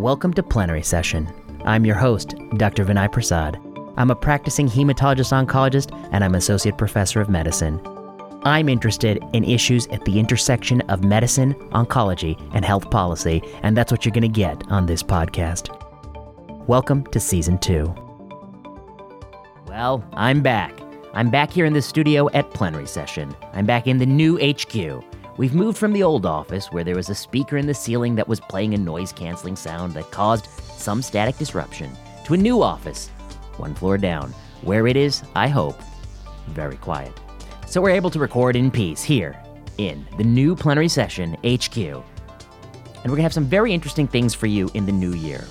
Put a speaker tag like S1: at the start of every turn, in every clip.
S1: Welcome to Plenary Session. I'm your host, Dr. Vinay Prasad. I'm a practicing hematologist oncologist and I'm associate professor of medicine. I'm interested in issues at the intersection of medicine, oncology, and health policy, and that's what you're going to get on this podcast. Welcome to season two. Well, I'm back. I'm back here in the studio at plenary session. I'm back in the new HQ. We've moved from the old office where there was a speaker in the ceiling that was playing a noise canceling sound that caused some static disruption to a new office, one floor down, where it is, I hope, very quiet. So we're able to record in peace here in the new plenary session HQ. And we're going to have some very interesting things for you in the new year.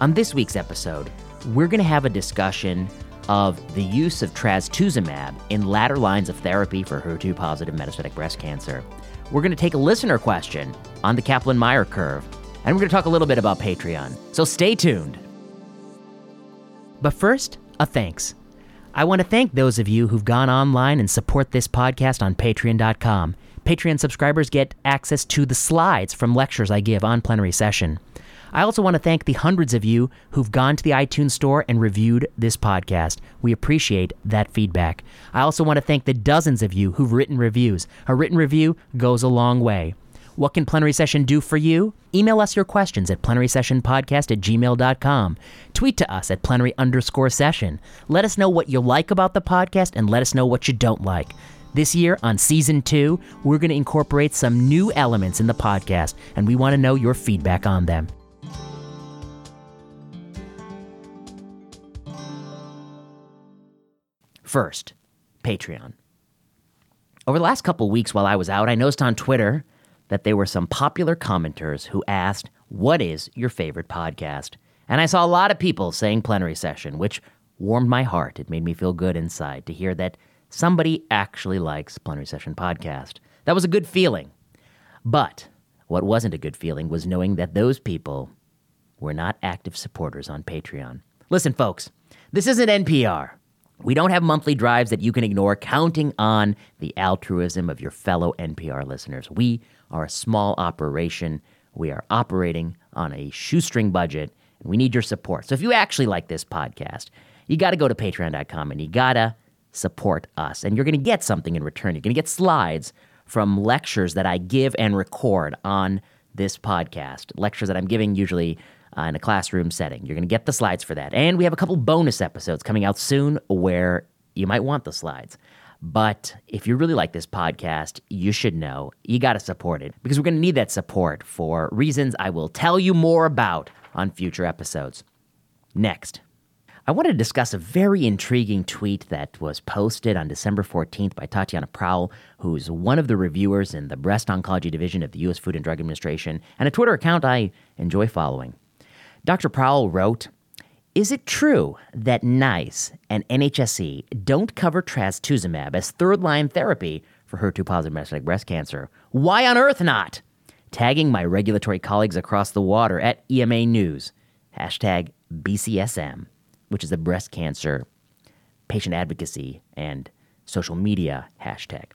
S1: On this week's episode, we're going to have a discussion of the use of trastuzumab in latter lines of therapy for HER2 positive metastatic breast cancer. We're going to take a listener question on the Kaplan Meier curve, and we're going to talk a little bit about Patreon. So stay tuned. But first, a thanks. I want to thank those of you who've gone online and support this podcast on patreon.com. Patreon subscribers get access to the slides from lectures I give on plenary session. I also want to thank the hundreds of you who've gone to the iTunes store and reviewed this podcast. We appreciate that feedback. I also want to thank the dozens of you who've written reviews. A written review goes a long way. What can Plenary Session do for you? Email us your questions at plenarysessionpodcast at gmail.com. Tweet to us at plenary underscore session. Let us know what you like about the podcast and let us know what you don't like. This year, on season two, we're going to incorporate some new elements in the podcast, and we want to know your feedback on them. First, Patreon. Over the last couple weeks while I was out, I noticed on Twitter that there were some popular commenters who asked, What is your favorite podcast? And I saw a lot of people saying plenary session, which warmed my heart. It made me feel good inside to hear that somebody actually likes plenary session podcast. That was a good feeling. But what wasn't a good feeling was knowing that those people were not active supporters on Patreon. Listen, folks, this isn't NPR. We don't have monthly drives that you can ignore, counting on the altruism of your fellow NPR listeners. We are a small operation. We are operating on a shoestring budget, and we need your support. So if you actually like this podcast, you got to go to patreon.com and you got to support us. And you're going to get something in return. You're going to get slides from lectures that I give and record on this podcast, lectures that I'm giving usually uh, in a classroom setting. You're going to get the slides for that. And we have a couple bonus episodes coming out soon where you might want the slides. But if you really like this podcast, you should know you got to support it because we're going to need that support for reasons I will tell you more about on future episodes. Next, I want to discuss a very intriguing tweet that was posted on December 14th by Tatiana Prowell, who's one of the reviewers in the breast oncology division of the U.S. Food and Drug Administration, and a Twitter account I enjoy following. Dr. Prowell wrote, is it true that NICE and NHSE don't cover trastuzumab as third line therapy for HER2 positive metastatic breast cancer? Why on earth not? Tagging my regulatory colleagues across the water at EMA News, hashtag BCSM, which is the breast cancer patient advocacy and social media hashtag.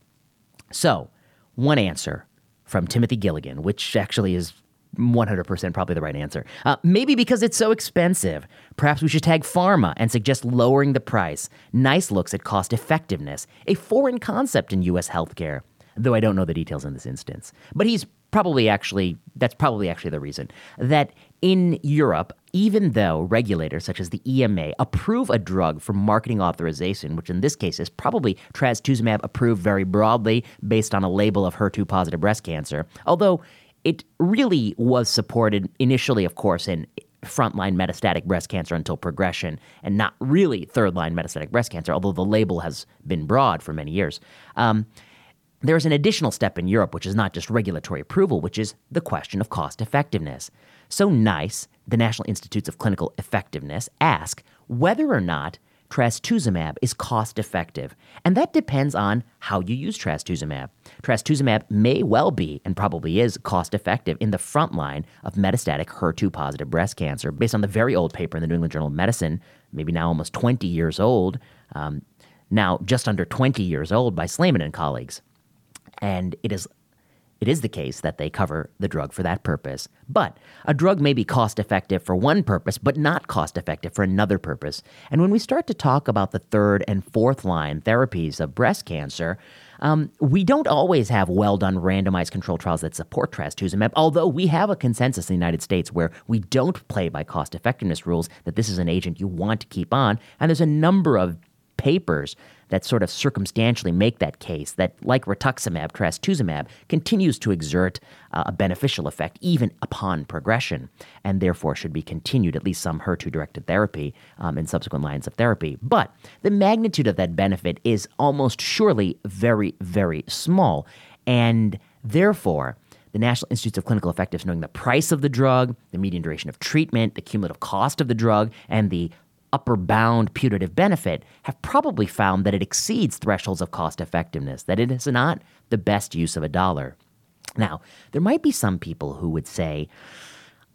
S1: So, one answer from Timothy Gilligan, which actually is 100% probably the right answer. Uh, maybe because it's so expensive. Perhaps we should tag pharma and suggest lowering the price. Nice looks at cost effectiveness, a foreign concept in US healthcare, though I don't know the details in this instance. But he's probably actually, that's probably actually the reason. That in Europe, even though regulators such as the EMA approve a drug for marketing authorization, which in this case is probably trastuzumab approved very broadly based on a label of HER2 positive breast cancer, although it really was supported initially, of course, in frontline metastatic breast cancer until progression, and not really third line metastatic breast cancer, although the label has been broad for many years. Um, there's an additional step in Europe, which is not just regulatory approval, which is the question of cost effectiveness. So, NICE, the National Institutes of Clinical Effectiveness, ask whether or not trastuzumab is cost effective. And that depends on how you use trastuzumab. Trastuzumab may well be, and probably is, cost effective in the front line of metastatic HER2 positive breast cancer, based on the very old paper in the New England Journal of Medicine, maybe now almost 20 years old, um, now just under 20 years old by Slamon and colleagues. And it is it is the case that they cover the drug for that purpose. But a drug may be cost effective for one purpose, but not cost effective for another purpose. And when we start to talk about the third and fourth line therapies of breast cancer, um, we don't always have well done randomized control trials that support trastuzumab, although we have a consensus in the United States where we don't play by cost effectiveness rules, that this is an agent you want to keep on. And there's a number of papers that sort of circumstantially make that case that, like rituximab, trastuzumab continues to exert uh, a beneficial effect even upon progression, and therefore should be continued at least some HER2-directed therapy um, in subsequent lines of therapy. But the magnitude of that benefit is almost surely very, very small, and therefore the National Institutes of Clinical Effectiveness, knowing the price of the drug, the median duration of treatment, the cumulative cost of the drug, and the upper bound putative benefit have probably found that it exceeds thresholds of cost effectiveness, that it is not the best use of a dollar. Now, there might be some people who would say,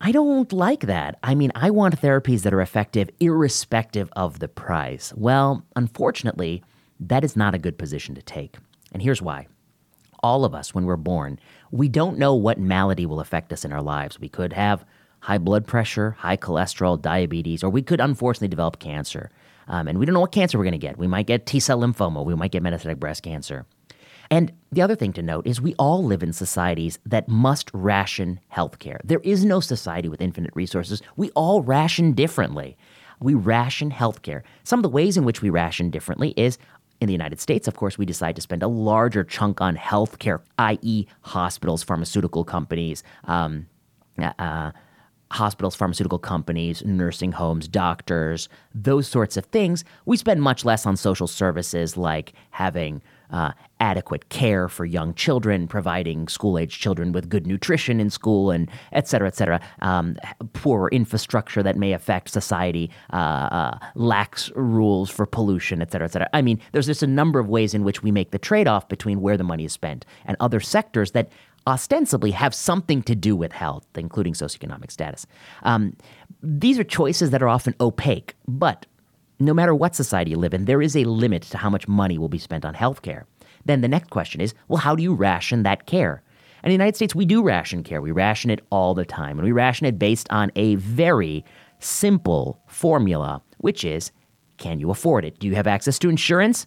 S1: I don't like that. I mean, I want therapies that are effective irrespective of the price. Well, unfortunately, that is not a good position to take. And here's why. All of us, when we're born, we don't know what malady will affect us in our lives. We could have high blood pressure, high cholesterol, diabetes, or we could unfortunately develop cancer. Um, and we don't know what cancer we're going to get. We might get T cell lymphoma, we might get metastatic breast cancer. And the other thing to note is we all live in societies that must ration healthcare. There is no society with infinite resources. We all ration differently. We ration healthcare. Some of the ways in which we ration differently is in the United States, of course, we decide to spend a larger chunk on healthcare, i.e., hospitals, pharmaceutical companies, um, uh, hospitals, pharmaceutical companies, nursing homes, doctors, those sorts of things. We spend much less on social services like having uh, adequate care for young children, providing school age children with good nutrition in school, and et cetera, et cetera. Um, poor infrastructure that may affect society, uh, uh, lax rules for pollution, et cetera, et cetera. I mean, there's just a number of ways in which we make the trade off between where the money is spent and other sectors that ostensibly have something to do with health, including socioeconomic status. Um, these are choices that are often opaque, but no matter what society you live in, there is a limit to how much money will be spent on healthcare. Then the next question is well, how do you ration that care? In the United States, we do ration care. We ration it all the time. And we ration it based on a very simple formula, which is can you afford it? Do you have access to insurance?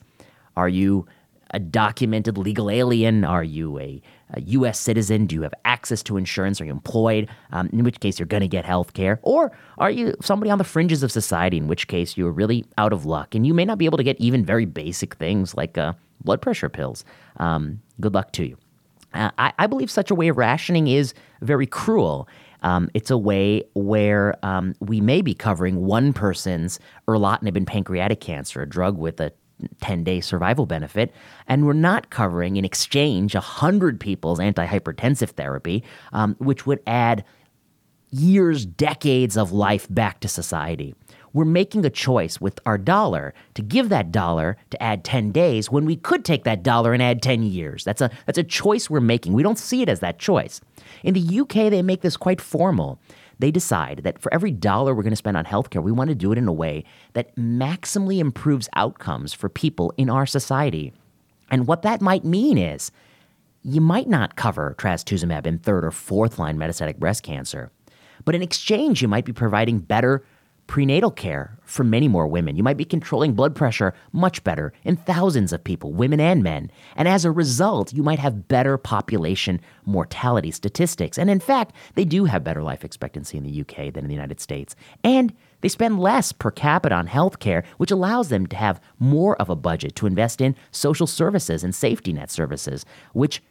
S1: Are you a documented legal alien? Are you a, a U.S. citizen? Do you have access to insurance? Are you employed? Um, in which case, you're going to get health care. Or are you somebody on the fringes of society? In which case, you're really out of luck and you may not be able to get even very basic things like uh, blood pressure pills. Um, good luck to you. Uh, I, I, believe such a way of rationing is very cruel. Um, it's a way where um, we may be covering one person's erlotinib in pancreatic cancer, a drug with a 10 day survival benefit, and we're not covering in exchange 100 people's antihypertensive therapy, um, which would add years, decades of life back to society. We're making a choice with our dollar to give that dollar to add 10 days when we could take that dollar and add 10 years. That's a, that's a choice we're making. We don't see it as that choice. In the UK, they make this quite formal they decide that for every dollar we're going to spend on healthcare, we want to do it in a way that maximally improves outcomes for people in our society. And what that might mean is you might not cover trastuzumab in third or fourth line metastatic breast cancer, but in exchange, you might be providing better prenatal care for many more women. You might be controlling blood pressure much better in thousands of people, women and men. And as a result, you might have better population mortality statistics. And in fact, they do have better life expectancy in the UK than in the United States. And they spend less per capita on healthcare, which allows them to have more of a budget to invest in social services and safety net services, which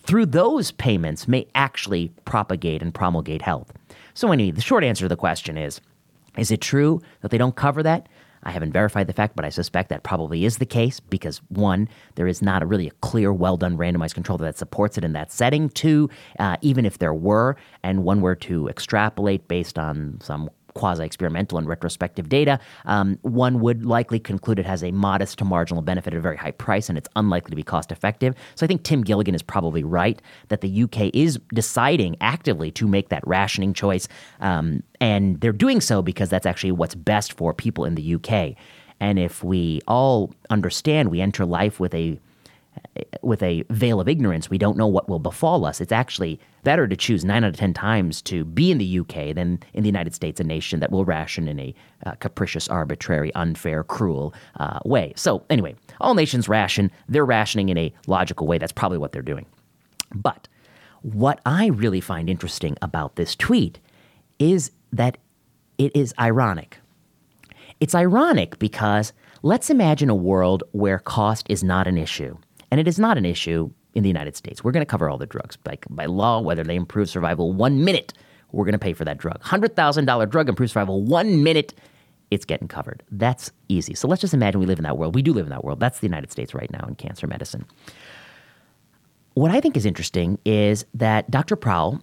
S1: through those payments may actually propagate and promulgate health. So, anyway, the short answer to the question is is it true that they don't cover that? I haven't verified the fact, but I suspect that probably is the case because one, there is not a really a clear, well done randomized control that supports it in that setting. Two, uh, even if there were, and one were to extrapolate based on some quasi experimental and retrospective data, um, one would likely conclude it has a modest to marginal benefit at a very high price and it's unlikely to be cost effective. So I think Tim Gilligan is probably right that the UK is deciding actively to make that rationing choice. Um, and they're doing so because that's actually what's best for people in the UK. And if we all understand we enter life with a with a veil of ignorance, we don't know what will befall us. It's actually better to choose nine out of 10 times to be in the UK than in the United States, a nation that will ration in a uh, capricious, arbitrary, unfair, cruel uh, way. So, anyway, all nations ration. They're rationing in a logical way. That's probably what they're doing. But what I really find interesting about this tweet is that it is ironic. It's ironic because let's imagine a world where cost is not an issue. And it is not an issue in the United States. We're going to cover all the drugs by, by law, whether they improve survival one minute. We're going to pay for that drug. $100,000 drug improves survival one minute. It's getting covered. That's easy. So let's just imagine we live in that world. We do live in that world. That's the United States right now in cancer medicine. What I think is interesting is that Dr. Prowell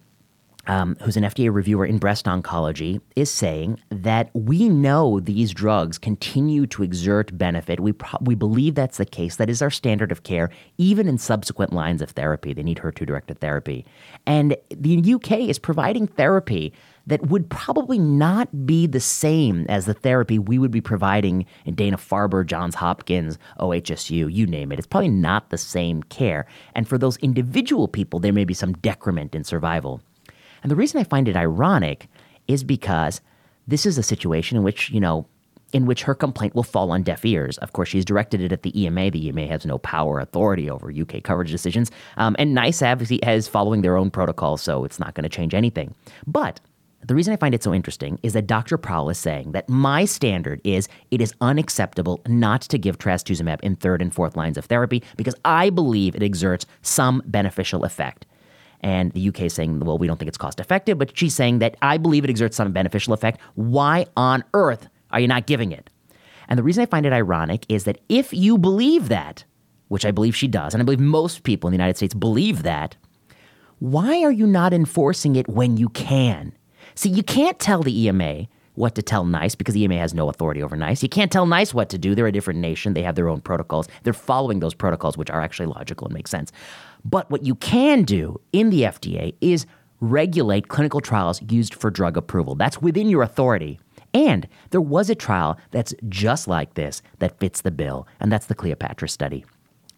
S1: um, who's an FDA reviewer in breast oncology, is saying that we know these drugs continue to exert benefit. We, pro- we believe that's the case. That is our standard of care, even in subsequent lines of therapy. They need HER2 directed therapy. And the UK is providing therapy that would probably not be the same as the therapy we would be providing in Dana Farber, Johns Hopkins, OHSU, you name it. It's probably not the same care. And for those individual people, there may be some decrement in survival. And the reason I find it ironic is because this is a situation in which, you know, in which her complaint will fall on deaf ears. Of course, she's directed it at the EMA. The EMA has no power, or authority over UK coverage decisions. Um, and NICE obviously has following their own protocol, so it's not going to change anything. But the reason I find it so interesting is that Dr. Prowell is saying that my standard is it is unacceptable not to give trastuzumab in third and fourth lines of therapy because I believe it exerts some beneficial effect. And the UK saying, well, we don't think it's cost effective, but she's saying that I believe it exerts some beneficial effect. Why on earth are you not giving it? And the reason I find it ironic is that if you believe that, which I believe she does, and I believe most people in the United States believe that, why are you not enforcing it when you can? See, you can't tell the EMA what to tell NICE because the EMA has no authority over NICE. You can't tell NICE what to do. They're a different nation. They have their own protocols. They're following those protocols, which are actually logical and make sense. But what you can do in the FDA is regulate clinical trials used for drug approval. That's within your authority. And there was a trial that's just like this that fits the bill, and that's the Cleopatra study.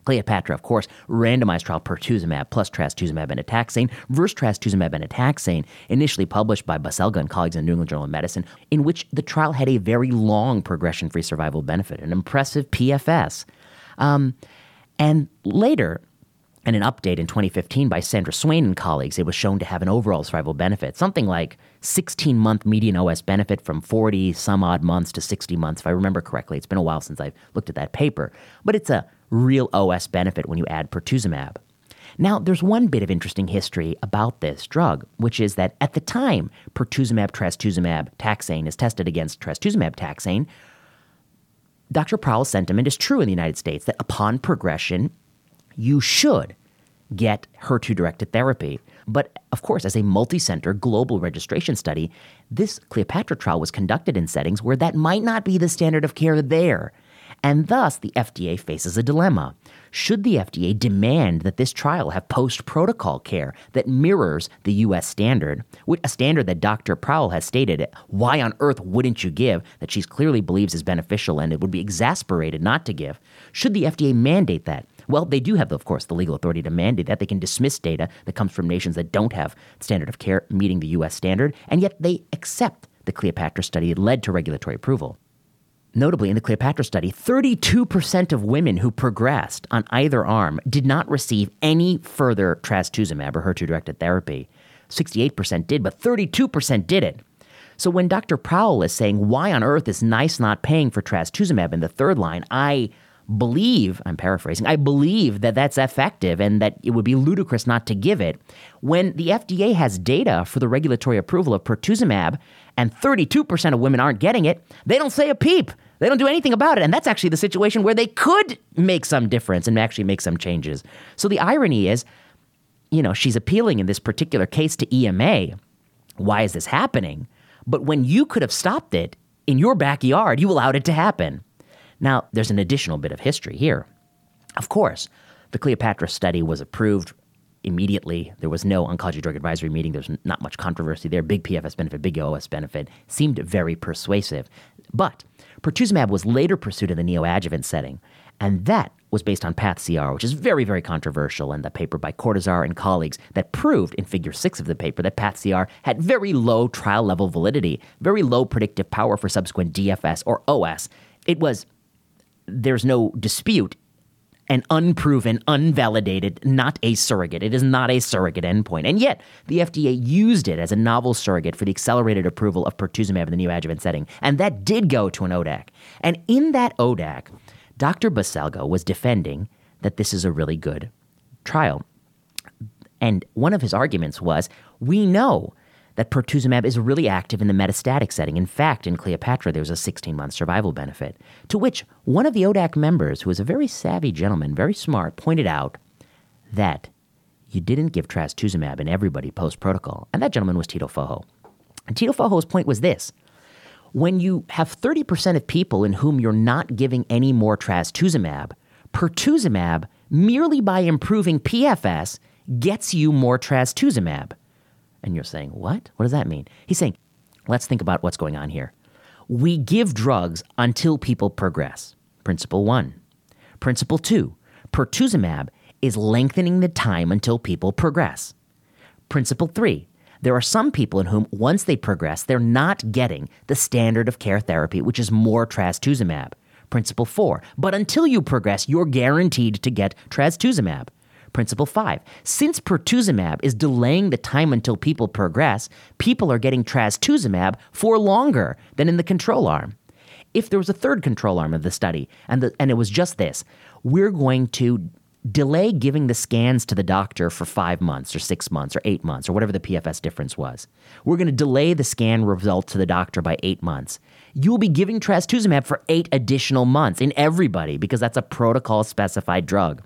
S1: Cleopatra, of course, randomized trial pertuzumab plus trastuzumab and taxane versus trastuzumab and taxane, initially published by Baselga and colleagues in the New England Journal of Medicine, in which the trial had a very long progression-free survival benefit, an impressive PFS. Um, and later, in an update in 2015 by Sandra Swain and colleagues, it was shown to have an overall survival benefit, something like 16 month median OS benefit from 40 some odd months to 60 months, if I remember correctly. It's been a while since I've looked at that paper, but it's a real OS benefit when you add pertuzumab. Now, there's one bit of interesting history about this drug, which is that at the time pertuzumab, trastuzumab, taxane is tested against trastuzumab taxane, Dr. Prowell's sentiment is true in the United States that upon progression, you should get HER2 directed therapy. But of course, as a multi center global registration study, this Cleopatra trial was conducted in settings where that might not be the standard of care there. And thus, the FDA faces a dilemma. Should the FDA demand that this trial have post protocol care that mirrors the US standard, a standard that Dr. Prowell has stated, why on earth wouldn't you give, that she clearly believes is beneficial and it would be exasperated not to give? Should the FDA mandate that? Well, they do have, of course, the legal authority to mandate that. They can dismiss data that comes from nations that don't have standard of care meeting the U.S. standard, and yet they accept the Cleopatra study led to regulatory approval. Notably, in the Cleopatra study, 32% of women who progressed on either arm did not receive any further trastuzumab or HER2 directed therapy. 68% did, but 32% did it. So when Dr. Prowell is saying, why on earth is NICE not paying for trastuzumab in the third line, I believe, I'm paraphrasing, I believe that that's effective and that it would be ludicrous not to give it. When the FDA has data for the regulatory approval of pertuzumab and 32% of women aren't getting it, they don't say a peep. They don't do anything about it. And that's actually the situation where they could make some difference and actually make some changes. So the irony is, you know, she's appealing in this particular case to EMA. Why is this happening? But when you could have stopped it in your backyard, you allowed it to happen. Now, there's an additional bit of history here. Of course, the Cleopatra study was approved immediately. There was no oncology drug advisory meeting. There's not much controversy there. Big PFS benefit, big OS benefit seemed very persuasive. But pertuzumab was later pursued in the neoadjuvant setting, and that was based on PathCR, which is very, very controversial, and the paper by Cortazar and colleagues that proved in figure six of the paper that PathCR had very low trial level validity, very low predictive power for subsequent DFS or OS. It was, there's no dispute, an unproven, unvalidated, not a surrogate. It is not a surrogate endpoint. And yet, the FDA used it as a novel surrogate for the accelerated approval of pertuzumab in the neoadjuvant setting. And that did go to an ODAC. And in that ODAC, Dr. Baselga was defending that this is a really good trial. And one of his arguments was we know that pertuzumab is really active in the metastatic setting. In fact, in Cleopatra, there was a 16 month survival benefit. To which one of the ODAC members, who was a very savvy gentleman, very smart, pointed out that you didn't give trastuzumab in everybody post protocol. And that gentleman was Tito Fojo. And Tito Fojo's point was this when you have 30% of people in whom you're not giving any more trastuzumab, pertuzumab, merely by improving PFS, gets you more trastuzumab. And you're saying, what? What does that mean? He's saying, let's think about what's going on here. We give drugs until people progress. Principle one. Principle two pertuzumab is lengthening the time until people progress. Principle three there are some people in whom, once they progress, they're not getting the standard of care therapy, which is more trastuzumab. Principle four. But until you progress, you're guaranteed to get trastuzumab. Principle five. Since pertuzumab is delaying the time until people progress, people are getting trastuzumab for longer than in the control arm. If there was a third control arm of the study and, the, and it was just this, we're going to delay giving the scans to the doctor for five months or six months or eight months or whatever the PFS difference was. We're going to delay the scan result to the doctor by eight months. You'll be giving trastuzumab for eight additional months in everybody because that's a protocol specified drug.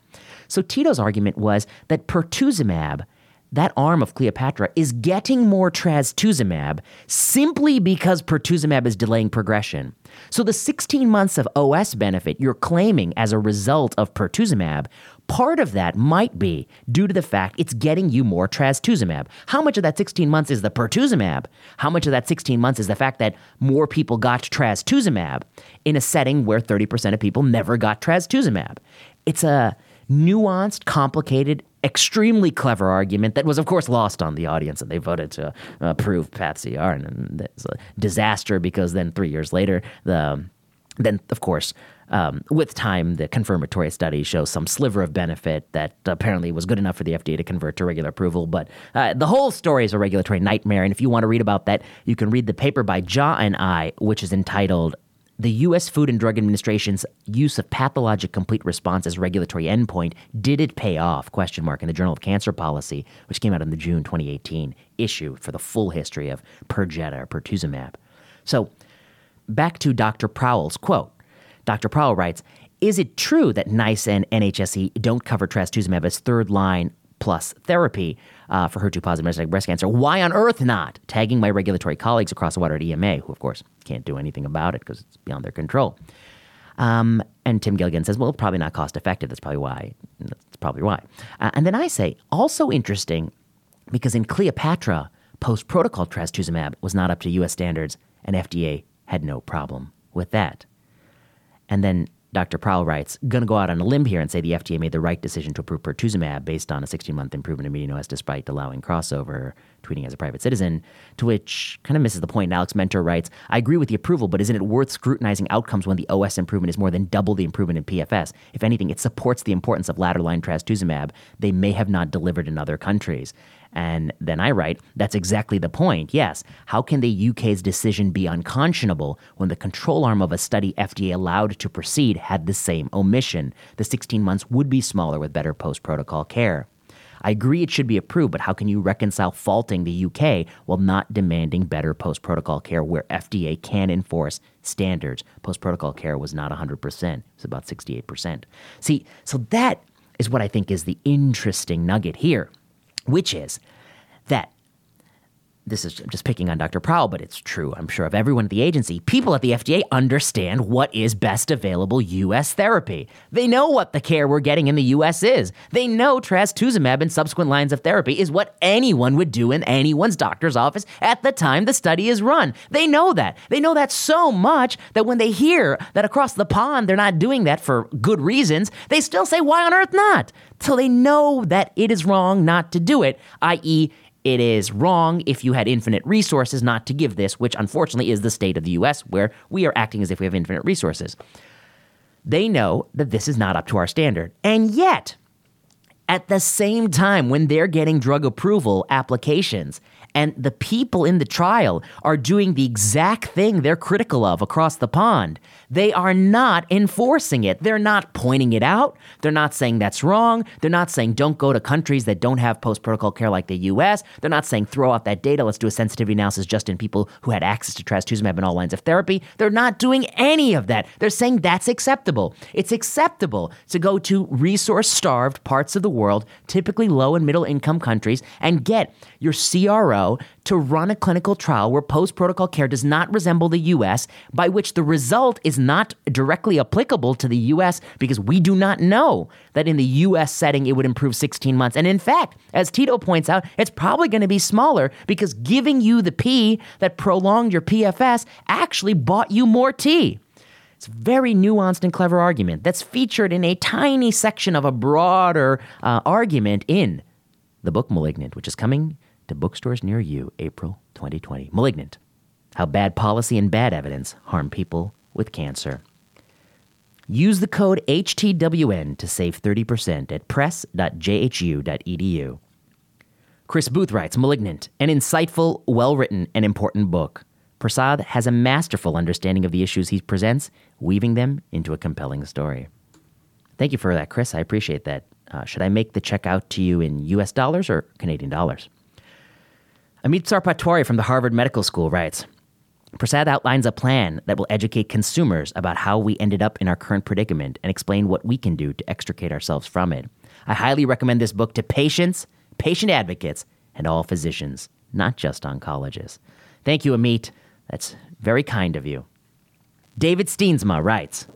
S1: So Tito's argument was that pertuzumab that arm of Cleopatra is getting more trastuzumab simply because pertuzumab is delaying progression. So the 16 months of OS benefit you're claiming as a result of pertuzumab, part of that might be due to the fact it's getting you more trastuzumab. How much of that 16 months is the pertuzumab? How much of that 16 months is the fact that more people got trastuzumab in a setting where 30% of people never got trastuzumab? It's a nuanced, complicated, extremely clever argument that was, of course, lost on the audience, and they voted to approve PathCR, and it's a disaster because then three years later, the then of course. Um, with time, the confirmatory study shows some sliver of benefit that apparently was good enough for the FDA to convert to regular approval. But uh, the whole story is a regulatory nightmare. And if you want to read about that, you can read the paper by Jha and I, which is entitled the U.S. Food and Drug Administration's use of pathologic complete response as regulatory endpoint did it pay off? Question mark in the Journal of Cancer Policy, which came out in the June 2018 issue for the full history of Perjeta or pertuzumab. So, back to Dr. Prowell's quote. Dr. Prowell writes, "Is it true that NICE and NHSE don't cover trastuzumab as third line plus therapy uh, for HER2 positive metastatic breast cancer. Why on earth not? Tagging my regulatory colleagues across the water at EMA, who, of course, can't do anything about it because it's beyond their control. Um, and Tim Gilligan says, well, probably not cost effective. That's probably why. That's probably why. Uh, and then I say, also interesting because in Cleopatra, post protocol trastuzumab was not up to US standards, and FDA had no problem with that. And then Dr. Prowell writes, going to go out on a limb here and say the FDA made the right decision to approve pertuzumab based on a 16-month improvement in median OS despite allowing crossover, tweeting as a private citizen, to which kind of misses the point. Alex Mentor writes, I agree with the approval, but isn't it worth scrutinizing outcomes when the OS improvement is more than double the improvement in PFS? If anything, it supports the importance of latter-line trastuzumab they may have not delivered in other countries. And then I write, that's exactly the point. Yes. How can the UK's decision be unconscionable when the control arm of a study FDA allowed to proceed had the same omission? The 16 months would be smaller with better post protocol care. I agree it should be approved, but how can you reconcile faulting the UK while not demanding better post protocol care where FDA can enforce standards? Post protocol care was not 100%, it was about 68%. See, so that is what I think is the interesting nugget here which is that this is just picking on Dr. Prowell, but it's true, I'm sure, of everyone at the agency. People at the FDA understand what is best available U.S. therapy. They know what the care we're getting in the U.S. is. They know trastuzumab and subsequent lines of therapy is what anyone would do in anyone's doctor's office at the time the study is run. They know that. They know that so much that when they hear that across the pond they're not doing that for good reasons, they still say, why on earth not? Till they know that it is wrong not to do it, i.e., it is wrong if you had infinite resources not to give this, which unfortunately is the state of the US, where we are acting as if we have infinite resources. They know that this is not up to our standard. And yet, at the same time, when they're getting drug approval applications and the people in the trial are doing the exact thing they're critical of across the pond. They are not enforcing it. They're not pointing it out. They're not saying that's wrong. They're not saying don't go to countries that don't have post protocol care like the US. They're not saying throw out that data. Let's do a sensitivity analysis just in people who had access to trastuzumab and all lines of therapy. They're not doing any of that. They're saying that's acceptable. It's acceptable to go to resource starved parts of the world, typically low and middle income countries, and get your CRO to run a clinical trial where post protocol care does not resemble the US, by which the result is not directly applicable to the US because we do not know that in the US setting it would improve 16 months. And in fact, as Tito points out, it's probably going to be smaller because giving you the P that prolonged your PFS actually bought you more T. It's a very nuanced and clever argument that's featured in a tiny section of a broader uh, argument in the book Malignant, which is coming to bookstores near you April 2020. Malignant How Bad Policy and Bad Evidence Harm People with Cancer. Use the code HTWN to save 30% at press.jhu.edu. Chris Booth writes Malignant, an insightful, well written, and important book. Prasad has a masterful understanding of the issues he presents, weaving them into a compelling story. Thank you for that, Chris. I appreciate that. Uh, should I make the check out to you in US dollars or Canadian dollars? Amit Sarpatwari from the Harvard Medical School writes Prasad outlines a plan that will educate consumers about how we ended up in our current predicament and explain what we can do to extricate ourselves from it. I highly recommend this book to patients, patient advocates, and all physicians, not just oncologists. Thank you, Amit. That's very kind of you. David Steensma writes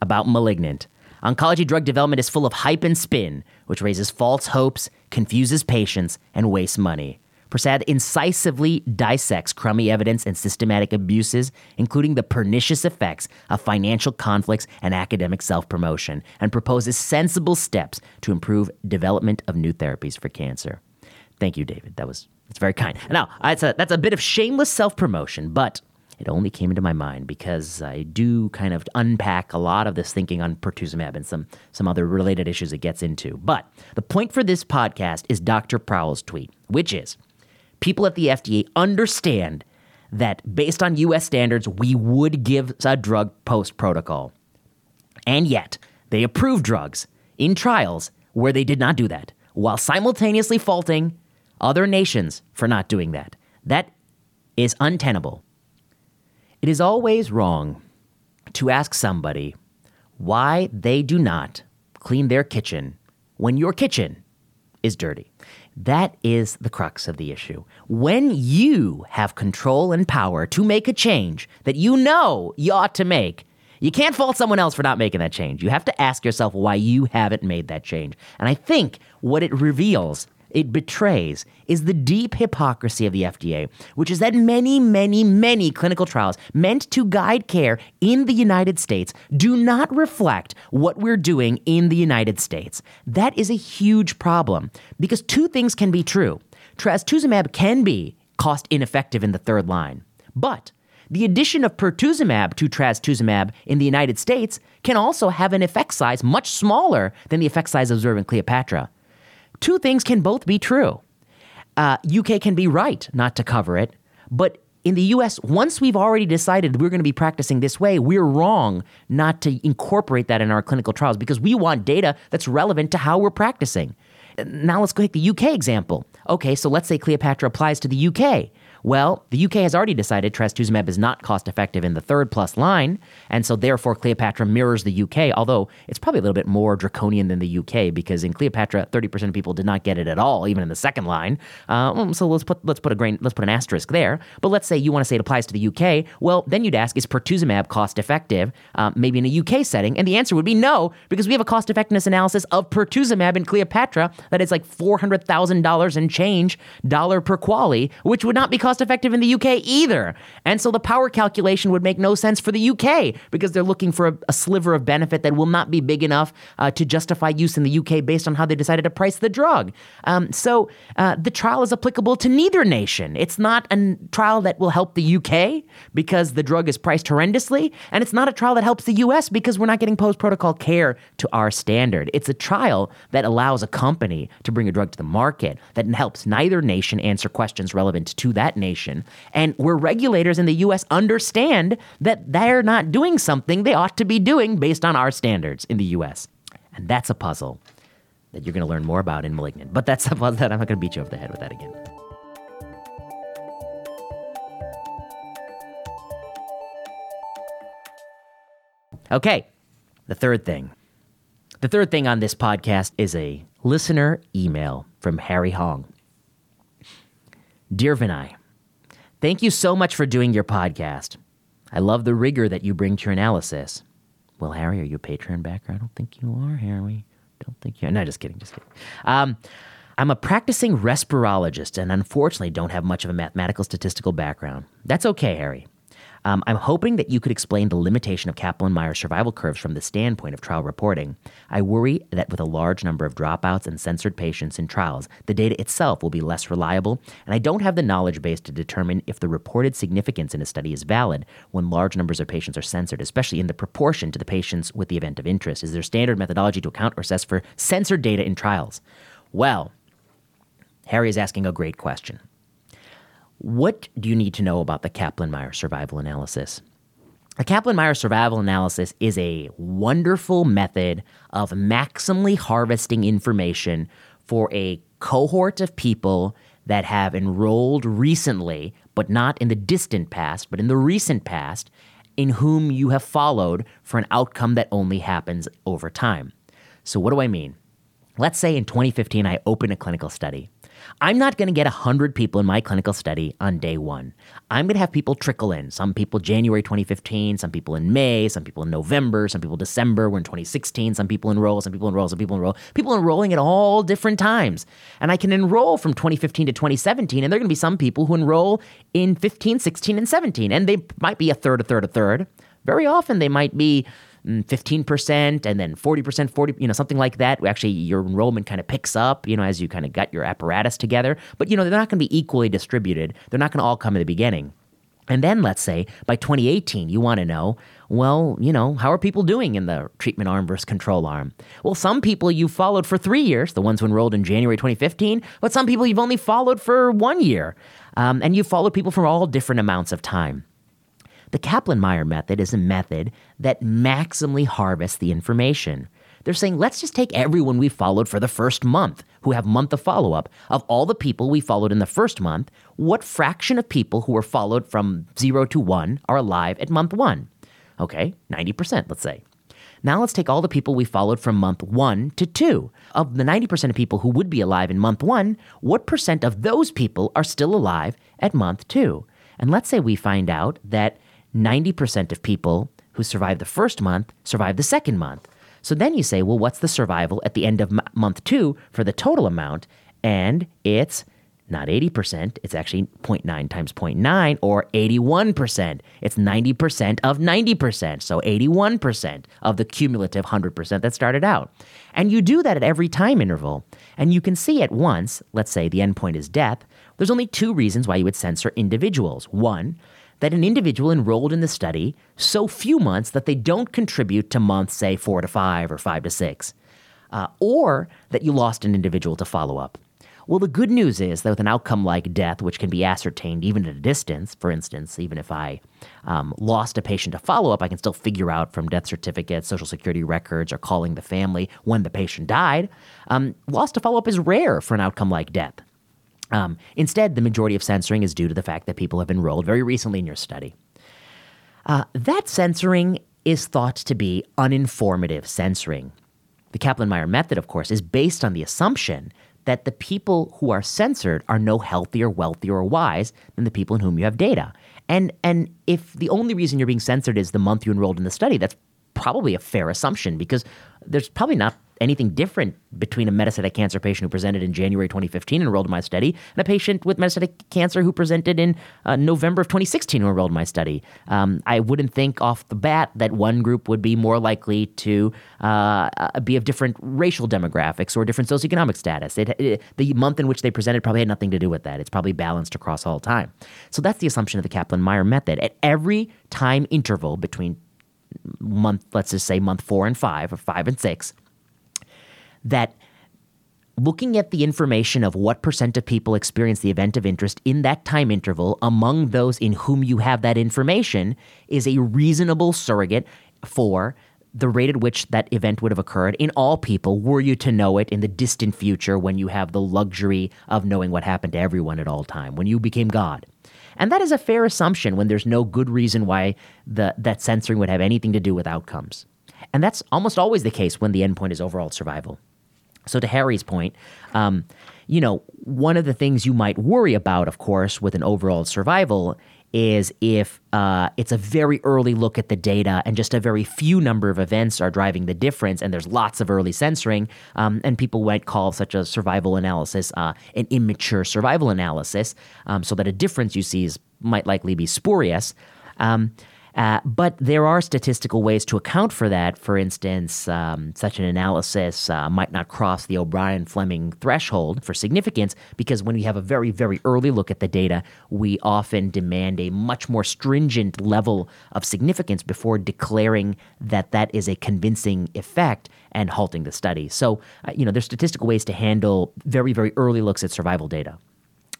S1: about Malignant. Oncology drug development is full of hype and spin, which raises false hopes, confuses patients, and wastes money. Prasad incisively dissects crummy evidence and systematic abuses, including the pernicious effects of financial conflicts and academic self promotion, and proposes sensible steps to improve development of new therapies for cancer. Thank you, David. That was that's very kind. Now, that's a, that's a bit of shameless self promotion, but it only came into my mind because I do kind of unpack a lot of this thinking on pertuzumab and some, some other related issues it gets into. But the point for this podcast is Dr. Prowell's tweet, which is people at the FDA understand that based on US standards, we would give a drug post protocol. And yet, they approve drugs in trials where they did not do that, while simultaneously faulting other nations for not doing that. That is untenable. It is always wrong to ask somebody why they do not clean their kitchen when your kitchen is dirty. That is the crux of the issue. When you have control and power to make a change that you know you ought to make, you can't fault someone else for not making that change. You have to ask yourself why you haven't made that change. And I think what it reveals it betrays is the deep hypocrisy of the FDA, which is that many, many, many clinical trials meant to guide care in the United States do not reflect what we're doing in the United States. That is a huge problem because two things can be true. Trastuzumab can be cost ineffective in the third line, but the addition of pertuzumab to trastuzumab in the United States can also have an effect size much smaller than the effect size observed in Cleopatra two things can both be true. Uh, UK can be right not to cover it, but in the US, once we've already decided we're going to be practicing this way, we're wrong not to incorporate that in our clinical trials because we want data that's relevant to how we're practicing. Now let's go take the UK example. Okay, so let's say Cleopatra applies to the UK. Well, the UK has already decided trastuzumab is not cost effective in the third plus line, and so therefore Cleopatra mirrors the UK, although it's probably a little bit more draconian than the UK because in Cleopatra, 30% of people did not get it at all, even in the second line. Uh, so let's put let's put a grain let's put an asterisk there. But let's say you want to say it applies to the UK. Well, then you'd ask, is pertuzumab cost effective? Uh, maybe in a UK setting, and the answer would be no, because we have a cost effectiveness analysis of pertuzumab in Cleopatra that is like four hundred thousand dollars and change dollar per quality, which would not be cost effective in the UK either. And so the power calculation would make no sense for the UK because they're looking for a, a sliver of benefit that will not be big enough uh, to justify use in the UK based on how they decided to price the drug. Um, so uh, the trial is applicable to neither nation. It's not a trial that will help the UK because the drug is priced horrendously, and it's not a trial that helps the US because we're not getting post protocol care to our standard. It's a trial that allows a company to bring a drug to the market that helps neither nation answer questions relevant to that nation. And where regulators in the US understand that they're not doing something they ought to be doing based on our standards in the US. And that's a puzzle that you're going to learn more about in Malignant. But that's a puzzle that I'm not going to beat you over the head with that again. Okay, the third thing. The third thing on this podcast is a listener email from Harry Hong. Dear Vinay, thank you so much for doing your podcast. I love the rigor that you bring to your analysis. Well, Harry, are you a Patreon backer? I don't think you are, Harry. Don't think you are. No, just kidding, just kidding. Um, I'm a practicing respirologist and unfortunately don't have much of a mathematical statistical background. That's okay, Harry. Um, I'm hoping that you could explain the limitation of Kaplan Meier survival curves from the standpoint of trial reporting. I worry that with a large number of dropouts and censored patients in trials, the data itself will be less reliable, and I don't have the knowledge base to determine if the reported significance in a study is valid when large numbers of patients are censored, especially in the proportion to the patients with the event of interest. Is there standard methodology to account or assess for censored data in trials? Well, Harry is asking a great question. What do you need to know about the Kaplan Meier survival analysis? A Kaplan Meier survival analysis is a wonderful method of maximally harvesting information for a cohort of people that have enrolled recently, but not in the distant past, but in the recent past, in whom you have followed for an outcome that only happens over time. So, what do I mean? Let's say in 2015, I open a clinical study. I'm not going to get 100 people in my clinical study on day one. I'm going to have people trickle in. Some people January 2015, some people in May, some people in November, some people December. We're in 2016. Some people enroll, some people enroll, some people enroll. People enrolling at all different times. And I can enroll from 2015 to 2017, and there are going to be some people who enroll in 15, 16, and 17. And they might be a third, a third, a third. Very often they might be 15% mm, and then 40%, 40, you know, something like that. Actually, your enrollment kind of picks up, you know, as you kind of got your apparatus together. But, you know, they're not going to be equally distributed. They're not going to all come at the beginning. And then let's say by 2018, you want to know, well, you know, how are people doing in the treatment arm versus control arm? Well, some people you followed for three years, the ones who enrolled in January 2015, but some people you've only followed for one year. Um, and you followed people for all different amounts of time. The Kaplan Meier method is a method that maximally harvests the information. They're saying, let's just take everyone we followed for the first month who have month of follow up. Of all the people we followed in the first month, what fraction of people who were followed from zero to one are alive at month one? Okay, 90%, let's say. Now let's take all the people we followed from month one to two. Of the 90% of people who would be alive in month one, what percent of those people are still alive at month two? And let's say we find out that 90% of people who survive the first month survive the second month. So then you say, well, what's the survival at the end of m- month two for the total amount? And it's not 80%, it's actually 0.9 times 0.9 or 81%. It's 90% of 90%, so 81% of the cumulative 100% that started out. And you do that at every time interval. And you can see at once, let's say the endpoint is death, there's only two reasons why you would censor individuals. One, that an individual enrolled in the study so few months that they don't contribute to months, say, four to five or five to six, uh, or that you lost an individual to follow up. Well, the good news is that with an outcome like death, which can be ascertained even at a distance, for instance, even if I um, lost a patient to follow up, I can still figure out from death certificates, social security records, or calling the family when the patient died. Um, loss to follow up is rare for an outcome like death. Um, instead, the majority of censoring is due to the fact that people have enrolled very recently in your study. Uh, that censoring is thought to be uninformative censoring. The Kaplan Meier method, of course, is based on the assumption that the people who are censored are no healthier, wealthier, or wise than the people in whom you have data. And and if the only reason you're being censored is the month you enrolled in the study, that's probably a fair assumption because there's probably not anything different between a metastatic cancer patient who presented in January 2015 and enrolled in my study and a patient with metastatic cancer who presented in uh, November of 2016 who enrolled in my study. Um, I wouldn't think off the bat that one group would be more likely to uh, uh be of different racial demographics or different socioeconomic status. It, it, the month in which they presented probably had nothing to do with that. It's probably balanced across all time. So that's the assumption of the Kaplan-Meier method. At every time interval between month, let's just say month four and five, or five and six, that looking at the information of what percent of people experience the event of interest in that time interval among those in whom you have that information is a reasonable surrogate for the rate at which that event would have occurred in all people were you to know it in the distant future when you have the luxury of knowing what happened to everyone at all time when you became god. And that is a fair assumption when there's no good reason why the, that censoring would have anything to do with outcomes. And that's almost always the case when the endpoint is overall survival so, to Harry's point, um, you know, one of the things you might worry about, of course, with an overall survival is if uh, it's a very early look at the data and just a very few number of events are driving the difference, and there's lots of early censoring, um, and people might call such a survival analysis uh, an immature survival analysis, um, so that a difference you see is, might likely be spurious. Um, uh, but there are statistical ways to account for that. For instance, um, such an analysis uh, might not cross the O'Brien Fleming threshold for significance because when we have a very, very early look at the data, we often demand a much more stringent level of significance before declaring that that is a convincing effect and halting the study. So, uh, you know, there's statistical ways to handle very, very early looks at survival data.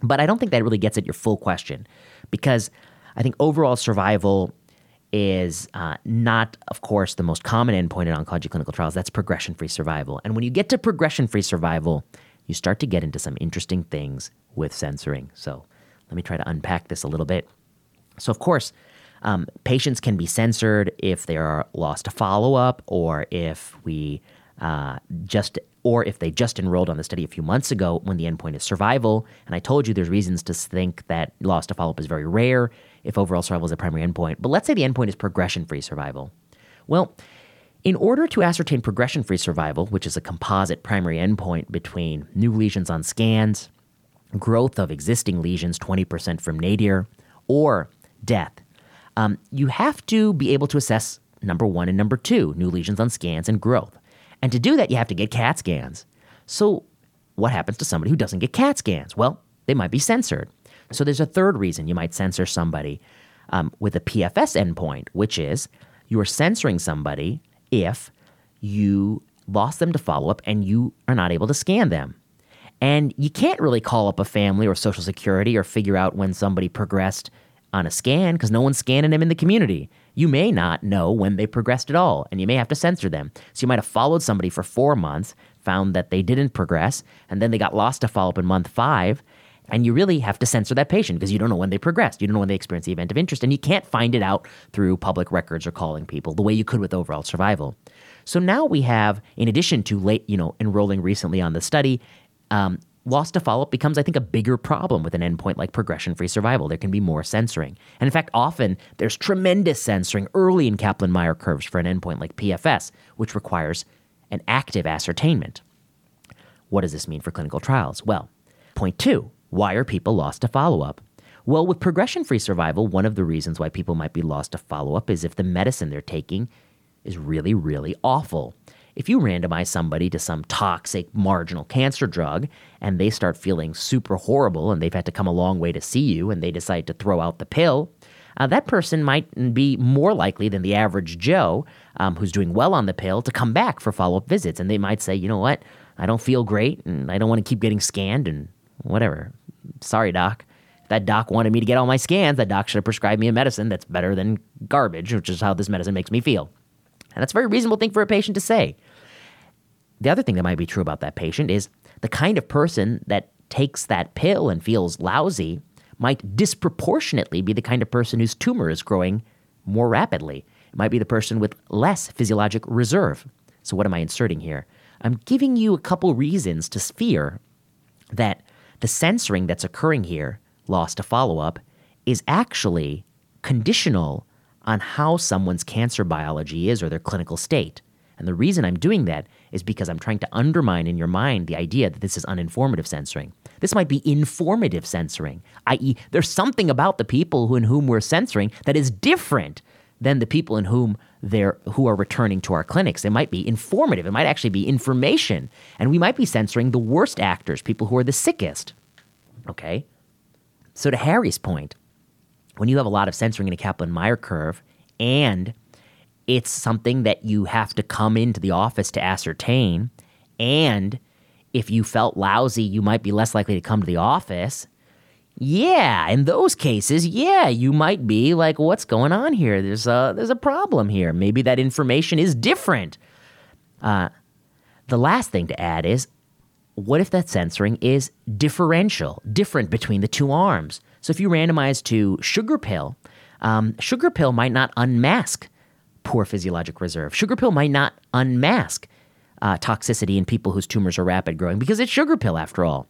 S1: But I don't think that really gets at your full question because I think overall survival is uh, not, of course, the most common endpoint in oncology clinical trials. That's progression free survival. And when you get to progression free survival, you start to get into some interesting things with censoring. So let me try to unpack this a little bit. So, of course, um, patients can be censored if they are lost to follow up or if we uh, just or if they just enrolled on the study a few months ago when the endpoint is survival. And I told you there's reasons to think that loss to follow up is very rare if overall survival is a primary endpoint. But let's say the endpoint is progression free survival. Well, in order to ascertain progression free survival, which is a composite primary endpoint between new lesions on scans, growth of existing lesions 20% from nadir, or death, um, you have to be able to assess number one and number two, new lesions on scans and growth. And to do that, you have to get CAT scans. So, what happens to somebody who doesn't get CAT scans? Well, they might be censored. So, there's a third reason you might censor somebody um, with a PFS endpoint, which is you're censoring somebody if you lost them to follow up and you are not able to scan them. And you can't really call up a family or Social Security or figure out when somebody progressed on a scan because no one's scanning them in the community you may not know when they progressed at all, and you may have to censor them. So you might have followed somebody for four months, found that they didn't progress, and then they got lost to follow up in month five, and you really have to censor that patient because you don't know when they progressed. You don't know when they experienced the event of interest, and you can't find it out through public records or calling people the way you could with overall survival. So now we have, in addition to late, you know, enrolling recently on the study, um, loss to follow up becomes, I think, a bigger problem with an endpoint like progression free survival. There can be more censoring. And in fact, often there's tremendous censoring early in Kaplan Meier curves for an endpoint like PFS, which requires an active ascertainment. What does this mean for clinical trials? Well, point two why are people lost to follow up? Well, with progression free survival, one of the reasons why people might be lost to follow up is if the medicine they're taking is really, really awful. If you randomize somebody to some toxic marginal cancer drug and they start feeling super horrible and they've had to come a long way to see you and they decide to throw out the pill, uh, that person might be more likely than the average Joe um, who's doing well on the pill to come back for follow up visits. And they might say, you know what, I don't feel great and I don't want to keep getting scanned and whatever. Sorry, doc. That doc wanted me to get all my scans, that doc should have prescribed me a medicine that's better than garbage, which is how this medicine makes me feel. And that's a very reasonable thing for a patient to say. The other thing that might be true about that patient is the kind of person that takes that pill and feels lousy might disproportionately be the kind of person whose tumor is growing more rapidly. It might be the person with less physiologic reserve. So, what am I inserting here? I'm giving you a couple reasons to fear that the censoring that's occurring here, lost to follow up, is actually conditional on how someone's cancer biology is or their clinical state. And the reason I'm doing that is because I'm trying to undermine in your mind the idea that this is uninformative censoring. This might be informative censoring, i.e., there's something about the people in whom we're censoring that is different than the people in whom they're who are returning to our clinics. It might be informative. It might actually be information, and we might be censoring the worst actors, people who are the sickest. Okay. So to Harry's point, when you have a lot of censoring in a Kaplan-Meier curve, and it's something that you have to come into the office to ascertain, and if you felt lousy, you might be less likely to come to the office yeah, in those cases, yeah, you might be like, what's going on here? There's a there's a problem here. Maybe that information is different. Uh, the last thing to add is, what if that censoring is differential, different between the two arms? So if you randomize to sugar pill, um, sugar pill might not unmask poor physiologic reserve. Sugar pill might not unmask uh, toxicity in people whose tumors are rapid growing because it's sugar pill after all.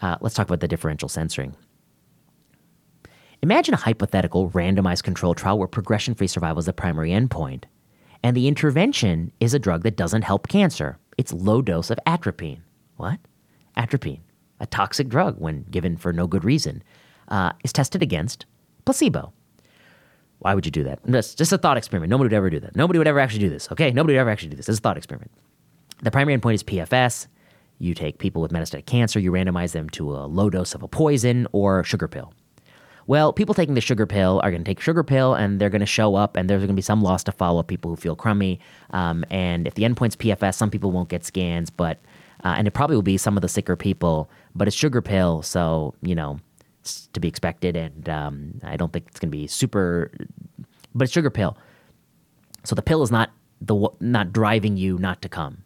S1: Uh, let's talk about the differential censoring. Imagine a hypothetical randomized control trial where progression free survival is the primary endpoint, and the intervention is a drug that doesn't help cancer. It's low dose of atropine. What? Atropine, a toxic drug when given for no good reason, uh, is tested against placebo. Why would you do that? Just, just a thought experiment. Nobody would ever do that. Nobody would ever actually do this, okay? Nobody would ever actually do this. It's a thought experiment. The primary endpoint is PFS. You take people with metastatic cancer, you randomize them to a low dose of a poison or sugar pill. Well, people taking the sugar pill are going to take sugar pill and they're going to show up, and there's going to be some loss to follow up people who feel crummy. Um, and if the endpoint's PFS, some people won't get scans, but uh, and it probably will be some of the sicker people. But it's sugar pill, so you know it's to be expected. And um, I don't think it's going to be super, but it's sugar pill, so the pill is not the not driving you not to come.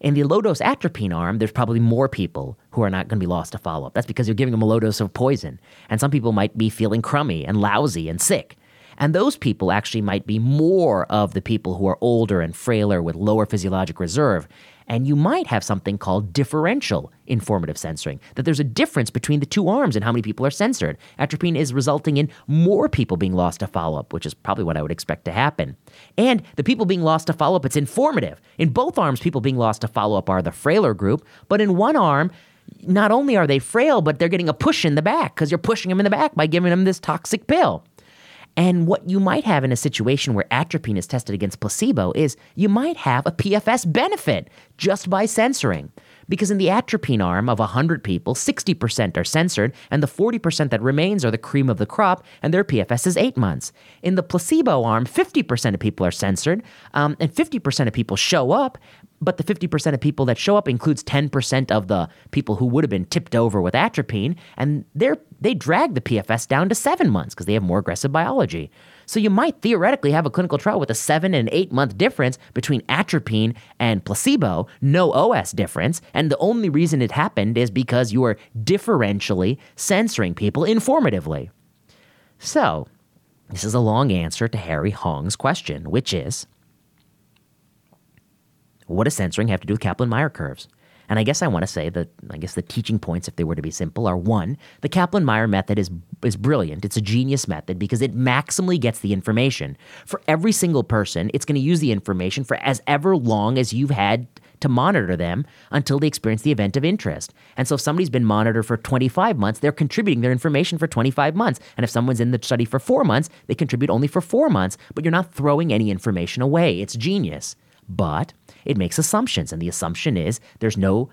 S1: In the low dose atropine arm, there's probably more people who are not going to be lost to follow up. That's because you're giving them a low dose of poison. And some people might be feeling crummy and lousy and sick. And those people actually might be more of the people who are older and frailer with lower physiologic reserve and you might have something called differential informative censoring, that there's a difference between the two arms and how many people are censored. Atropine is resulting in more people being lost to follow up, which is probably what I would expect to happen. And the people being lost to follow up, it's informative. In both arms, people being lost to follow up are the frailer group, but in one arm, not only are they frail, but they're getting a push in the back because you're pushing them in the back by giving them this toxic pill. And what you might have in a situation where atropine is tested against placebo is you might have a PFS benefit just by censoring. Because in the atropine arm of 100 people, 60% are censored, and the 40% that remains are the cream of the crop, and their PFS is eight months. In the placebo arm, 50% of people are censored, um, and 50% of people show up, but the 50% of people that show up includes 10% of the people who would have been tipped over with atropine, and they're, they drag the PFS down to seven months because they have more aggressive biology. So you might theoretically have a clinical trial with a seven and eight month difference between atropine and placebo, no OS difference, and the only reason it happened is because you are differentially censoring people informatively. So, this is a long answer to Harry Hong's question, which is what does censoring have to do with Kaplan Meier curves? And I guess I want to say that I guess the teaching points, if they were to be simple, are one, the Kaplan Meier method is is brilliant. It's a genius method because it maximally gets the information. For every single person, it's going to use the information for as ever long as you've had to monitor them until they experience the event of interest. And so if somebody's been monitored for 25 months, they're contributing their information for 25 months. And if someone's in the study for four months, they contribute only for four months, but you're not throwing any information away. It's genius. But it makes assumptions. And the assumption is there's no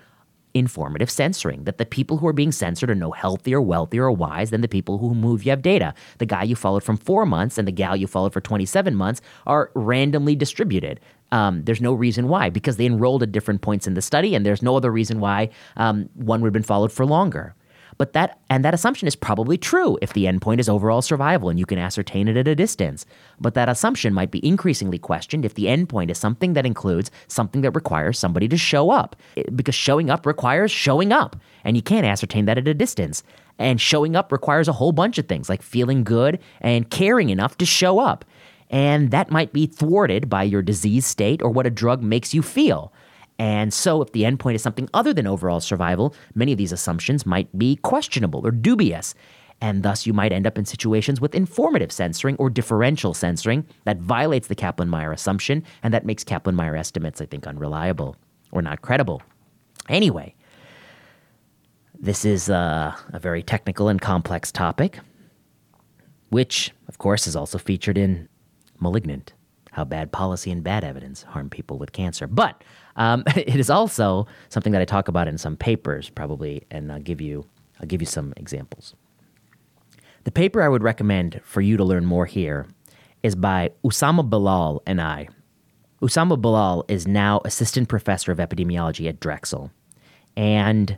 S1: informative censoring, that the people who are being censored are no healthier, wealthier, or wise than the people who move you have data. The guy you followed from four months and the gal you followed for 27 months are randomly distributed. Um, there's no reason why, because they enrolled at different points in the study, and there's no other reason why um, one would have been followed for longer. But that and that assumption is probably true if the endpoint is overall survival and you can ascertain it at a distance. But that assumption might be increasingly questioned if the endpoint is something that includes something that requires somebody to show up. Eh, because showing up requires showing up, and you can't ascertain that at a distance. And showing up requires a whole bunch of things like feeling good and caring enough to show up. And that might be thwarted by your disease state or what a drug makes you feel. And so, if the endpoint is something other than overall survival, many of these assumptions might be questionable or dubious. And thus, you might end up in situations with informative censoring or differential censoring that violates the Kaplan Meier assumption and that makes Kaplan Meier estimates, I think, unreliable or not credible. Anyway, this is uh, a very technical and complex topic, which, of course, is also featured in Malignant How Bad Policy and Bad Evidence Harm People with Cancer. But um, it is also something that I talk about in some papers, probably, and I'll give you I'll give you some examples. The paper I would recommend for you to learn more here is by Usama Bilal and I. Usama Bilal is now assistant professor of epidemiology at Drexel, and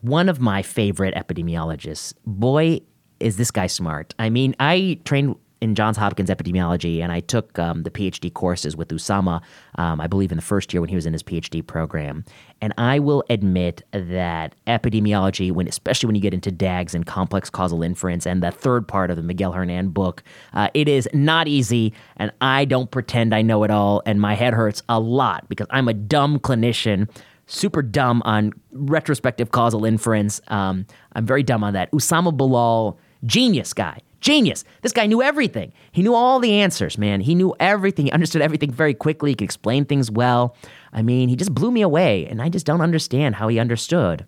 S1: one of my favorite epidemiologists. Boy, is this guy smart. I mean, I trained in Johns Hopkins epidemiology, and I took um, the PhD courses with Usama, um, I believe in the first year when he was in his PhD program. And I will admit that epidemiology, when especially when you get into DAGs and complex causal inference and the third part of the Miguel Hernan book, uh, it is not easy, and I don't pretend I know it all, and my head hurts a lot because I'm a dumb clinician super dumb on retrospective causal inference. Um, I'm very dumb on that. Usama Bilal, genius guy. Genius. This guy knew everything. He knew all the answers, man. He knew everything. He understood everything very quickly. He could explain things well. I mean, he just blew me away, and I just don't understand how he understood.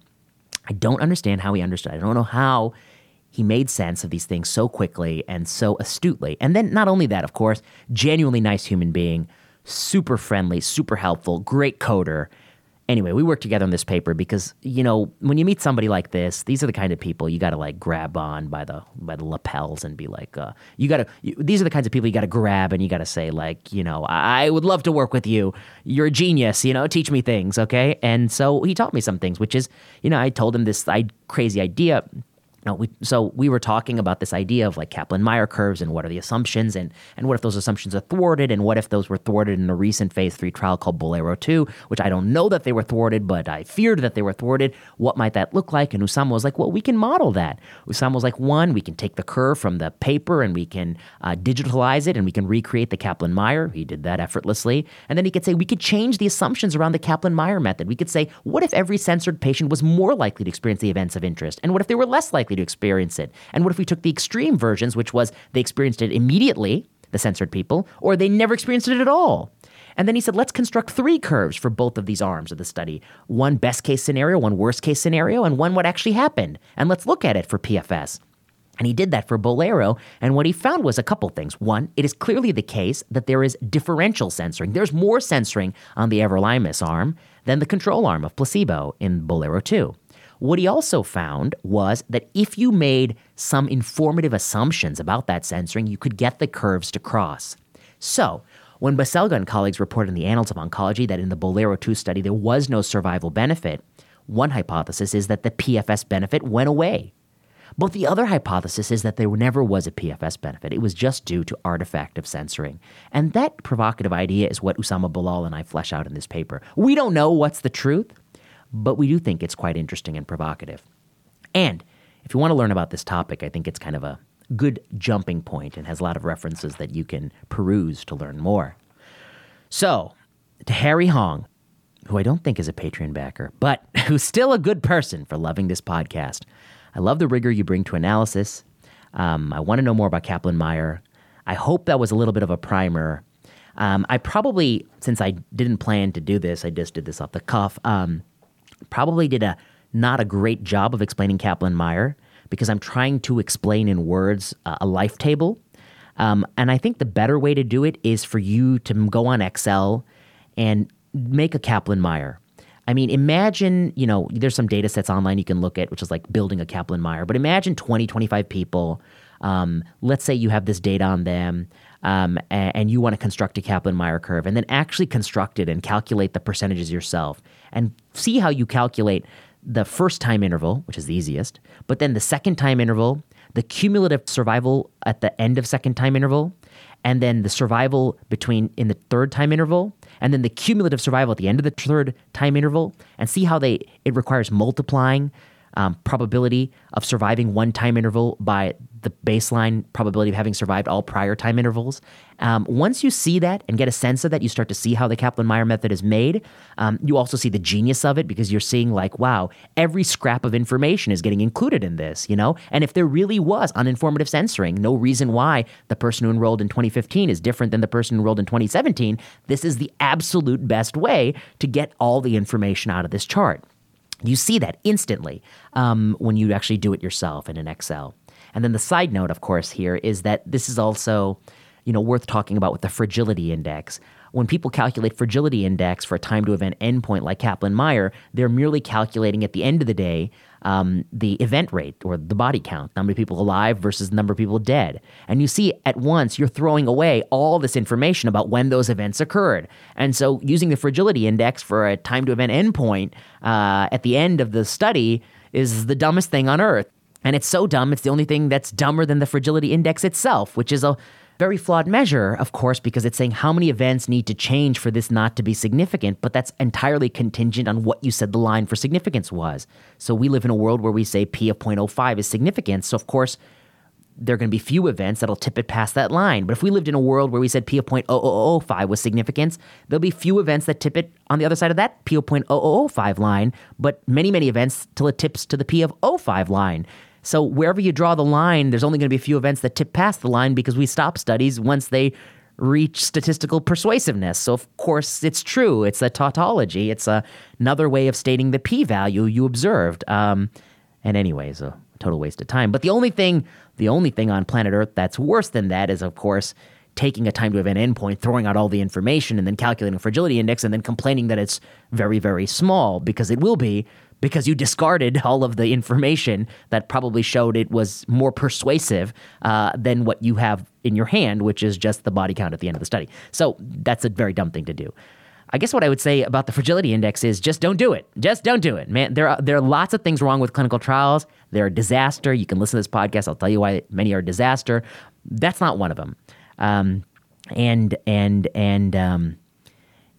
S1: I don't understand how he understood. I don't know how he made sense of these things so quickly and so astutely. And then, not only that, of course, genuinely nice human being, super friendly, super helpful, great coder. Anyway, we worked together on this paper because you know when you meet somebody like this, these are the kind of people you got to like grab on by the by the lapels and be like, uh, you got to. These are the kinds of people you got to grab and you got to say like, you know, I would love to work with you. You're a genius. You know, teach me things, okay? And so he taught me some things, which is, you know, I told him this I, crazy idea we, so we were talking about this idea of like Kaplan-Meier curves and what are the assumptions and and what if those assumptions are thwarted and what if those were thwarted in a recent phase three trial called Bolero 2, which I don't know that they were thwarted, but I feared that they were thwarted. What might that look like? And Usama was like, well, we can model that. Usama was like, one, we can take the curve from the paper and we can uh, digitalize it and we can recreate the Kaplan-Meier. He did that effortlessly. And then he could say we could change the assumptions around the Kaplan-Meier method. We could say, what if every censored patient was more likely to experience the events of interest? And what if they were less likely to experience it? And what if we took the extreme versions, which was they experienced it immediately, the censored people, or they never experienced it at all? And then he said, let's construct three curves for both of these arms of the study one best case scenario, one worst case scenario, and one what actually happened. And let's look at it for PFS. And he did that for Bolero. And what he found was a couple things. One, it is clearly the case that there is differential censoring. There's more censoring on the everolimus arm than the control arm of placebo in Bolero 2. What he also found was that if you made some informative assumptions about that censoring, you could get the curves to cross. So, when Baselga and colleagues reported in the Annals of Oncology that in the Bolero 2 study there was no survival benefit, one hypothesis is that the PFS benefit went away. But the other hypothesis is that there never was a PFS benefit. It was just due to artifact of censoring. And that provocative idea is what Usama Bilal and I flesh out in this paper. We don't know what's the truth, but we do think it's quite interesting and provocative. And if you want to learn about this topic, I think it's kind of a good jumping point and has a lot of references that you can peruse to learn more. So, to Harry Hong, who I don't think is a Patreon backer, but who's still a good person for loving this podcast. I love the rigor you bring to analysis. Um, I want to know more about Kaplan Meier. I hope that was a little bit of a primer. Um, I probably, since I didn't plan to do this, I just did this off the cuff, um, probably did a not a great job of explaining Kaplan Meier because I'm trying to explain in words uh, a life table. Um, and I think the better way to do it is for you to go on Excel and make a Kaplan Meier. I mean, imagine, you know, there's some data sets online you can look at, which is like building a Kaplan Meier, but imagine 20, 25 people. Um, let's say you have this data on them um, and, and you want to construct a Kaplan Meier curve and then actually construct it and calculate the percentages yourself and see how you calculate the first time interval, which is the easiest, but then the second time interval, the cumulative survival at the end of second time interval, and then the survival between in the third time interval, and then the cumulative survival at the end of the third time interval, and see how they it requires multiplying um, probability of surviving one time interval by the baseline probability of having survived all prior time intervals. Um, once you see that and get a sense of that, you start to see how the Kaplan Meier method is made. Um, you also see the genius of it because you're seeing, like, wow, every scrap of information is getting included in this, you know? And if there really was uninformative censoring, no reason why the person who enrolled in 2015 is different than the person who enrolled in 2017, this is the absolute best way to get all the information out of this chart. You see that instantly um, when you actually do it yourself in an Excel. And then the side note, of course, here is that this is also, you know, worth talking about with the fragility index. When people calculate fragility index for a time to event endpoint like Kaplan-Meier, they're merely calculating at the end of the day um, the event rate or the body count, number of people alive versus number of people dead. And you see at once you're throwing away all this information about when those events occurred. And so using the fragility index for a time to event endpoint uh, at the end of the study is the dumbest thing on earth. And it's so dumb, it's the only thing that's dumber than the fragility index itself, which is a very flawed measure, of course, because it's saying how many events need to change for this not to be significant, but that's entirely contingent on what you said the line for significance was. So we live in a world where we say P of 0.05 is significant. So, of course, there are going to be few events that'll tip it past that line. But if we lived in a world where we said P of 0.0005 was significance, there'll be few events that tip it on the other side of that P of 0.0005 line, but many, many events till it tips to the P of 05 line. So wherever you draw the line, there's only going to be a few events that tip past the line because we stop studies once they reach statistical persuasiveness. So of course it's true. It's a tautology. It's a, another way of stating the p-value you observed. Um, and anyways, a total waste of time. But the only thing, the only thing on planet Earth that's worse than that is, of course, taking a time to event endpoint, throwing out all the information, and then calculating a fragility index, and then complaining that it's very, very small because it will be because you discarded all of the information that probably showed it was more persuasive uh, than what you have in your hand, which is just the body count at the end of the study. So that's a very dumb thing to do. I guess what I would say about the fragility index is just don't do it. Just don't do it, man. There are there are lots of things wrong with clinical trials. They're a disaster. You can listen to this podcast. I'll tell you why many are a disaster. That's not one of them. Um, and and and um,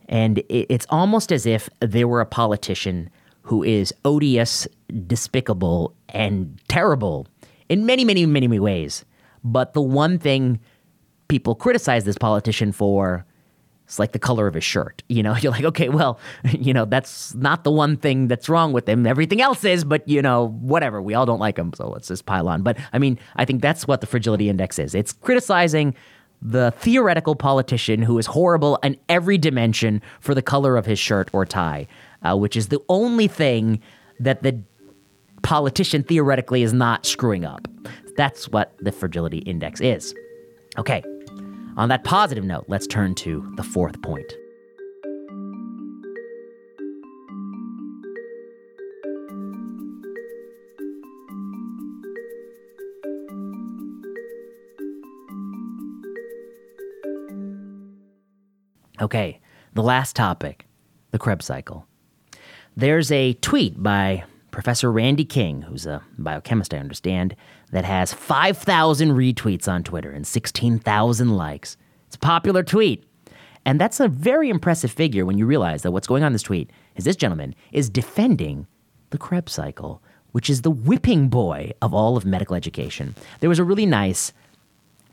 S1: and it, it's almost as if there were a politician who is odious, despicable, and terrible in many, many, many, many ways. But the one thing people criticize this politician for is like the color of his shirt. You know, you're like, okay, well, you know, that's not the one thing that's wrong with him. Everything else is, but you know, whatever. We all don't like him, so let's just pile on. But I mean, I think that's what the fragility index is. It's criticizing the theoretical politician who is horrible in every dimension for the color of his shirt or tie uh, which is the only thing that the politician theoretically is not screwing up. That's what the fragility index is. Okay, on that positive note, let's turn to the fourth point. Okay, the last topic the Krebs cycle. There's a tweet by Professor Randy King, who's a biochemist, I understand, that has 5,000 retweets on Twitter and 16,000 likes. It's a popular tweet. And that's a very impressive figure when you realize that what's going on in this tweet is this gentleman is defending the Krebs cycle, which is the whipping boy of all of medical education. There was a really nice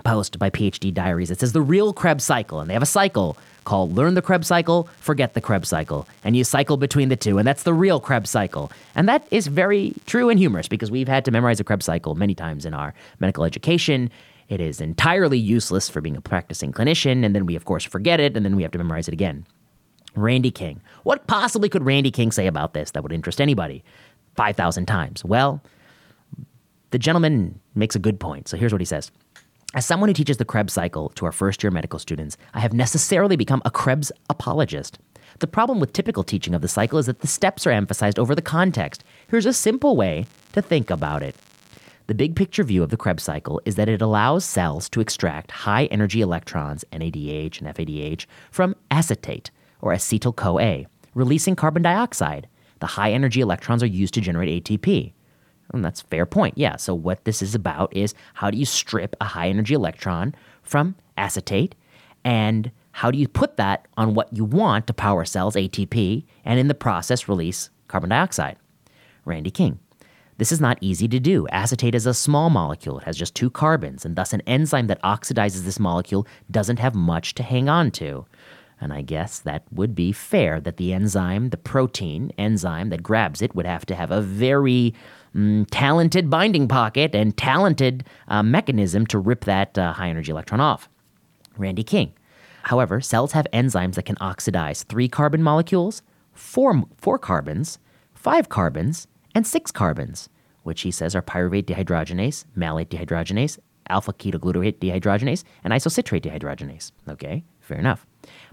S1: post by PhD Diaries that says the real Krebs cycle, and they have a cycle called Learn the Krebs Cycle, Forget the Krebs Cycle. And you cycle between the two, and that's the real Krebs Cycle. And that is very true and humorous because we've had to memorize the Krebs Cycle many times in our medical education. It is entirely useless for being a practicing clinician, and then we, of course, forget it, and then we have to memorize it again. Randy King. What possibly could Randy King say about this that would interest anybody 5,000 times? Well, the gentleman makes a good point. So here's what he says. As someone who teaches the Krebs cycle to our first year medical students, I have necessarily become a Krebs apologist. The problem with typical teaching of the cycle is that the steps are emphasized over the context. Here's a simple way to think about it. The big picture view of the Krebs cycle is that it allows cells to extract high energy electrons, NADH and FADH, from acetate, or acetyl CoA, releasing carbon dioxide. the high energy electrons are used to generate ATP. And that's fair point. Yeah. So what this is about is how do you strip a high energy electron from acetate and how do you put that on what you want to power cells, ATP, and in the process release carbon dioxide? Randy King. This is not easy to do. Acetate is a small molecule. It has just two carbons, and thus an enzyme that oxidizes this molecule doesn't have much to hang on to. And I guess that would be fair that the enzyme, the protein enzyme that grabs it, would have to have a very mm, talented binding pocket and talented uh, mechanism to rip that uh, high energy electron off. Randy King. However, cells have enzymes that can oxidize three carbon molecules, four, four carbons, five carbons, and six carbons, which he says are pyruvate dehydrogenase, malate dehydrogenase, alpha ketoglutarate dehydrogenase, and isocitrate dehydrogenase. Okay, fair enough.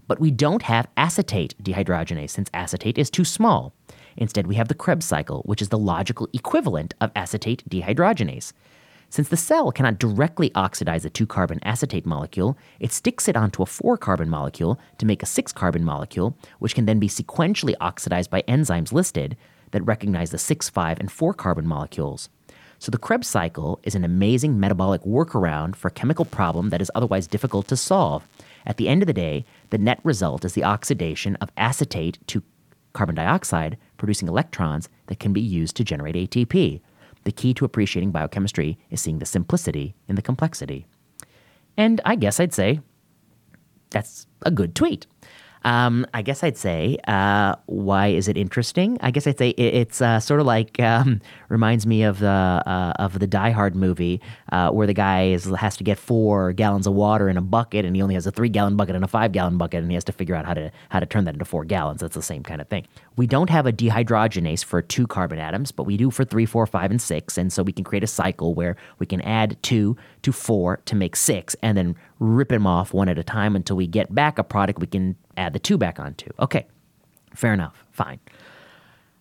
S1: But we don't have acetate dehydrogenase since acetate is too small. Instead, we have the Krebs cycle, which is the logical equivalent of acetate dehydrogenase. Since the cell cannot directly oxidize a two carbon acetate molecule, it sticks it onto a four carbon molecule to make a six carbon molecule, which can then be sequentially oxidized by enzymes listed that recognize the six, five, and four carbon molecules. So the Krebs cycle is an amazing metabolic workaround for a chemical problem that is otherwise difficult to solve. At the end of the day, the net result is the oxidation of acetate to carbon dioxide, producing electrons that can be used to generate ATP. The key to appreciating biochemistry is seeing the simplicity in the complexity. And I guess I'd say that's a good tweet. Um, I guess I'd say, uh, why is it interesting? I guess I'd say it, it's uh, sort of like um, reminds me of the uh, of the Die Hard movie uh, where the guy is, has to get four gallons of water in a bucket, and he only has a three gallon bucket and a five gallon bucket, and he has to figure out how to how to turn that into four gallons. That's the same kind of thing. We don't have a dehydrogenase for two carbon atoms, but we do for three, four, five, and six, and so we can create a cycle where we can add two to four to make six, and then rip them off one at a time until we get back a product we can add the two back onto. Okay, fair enough, fine.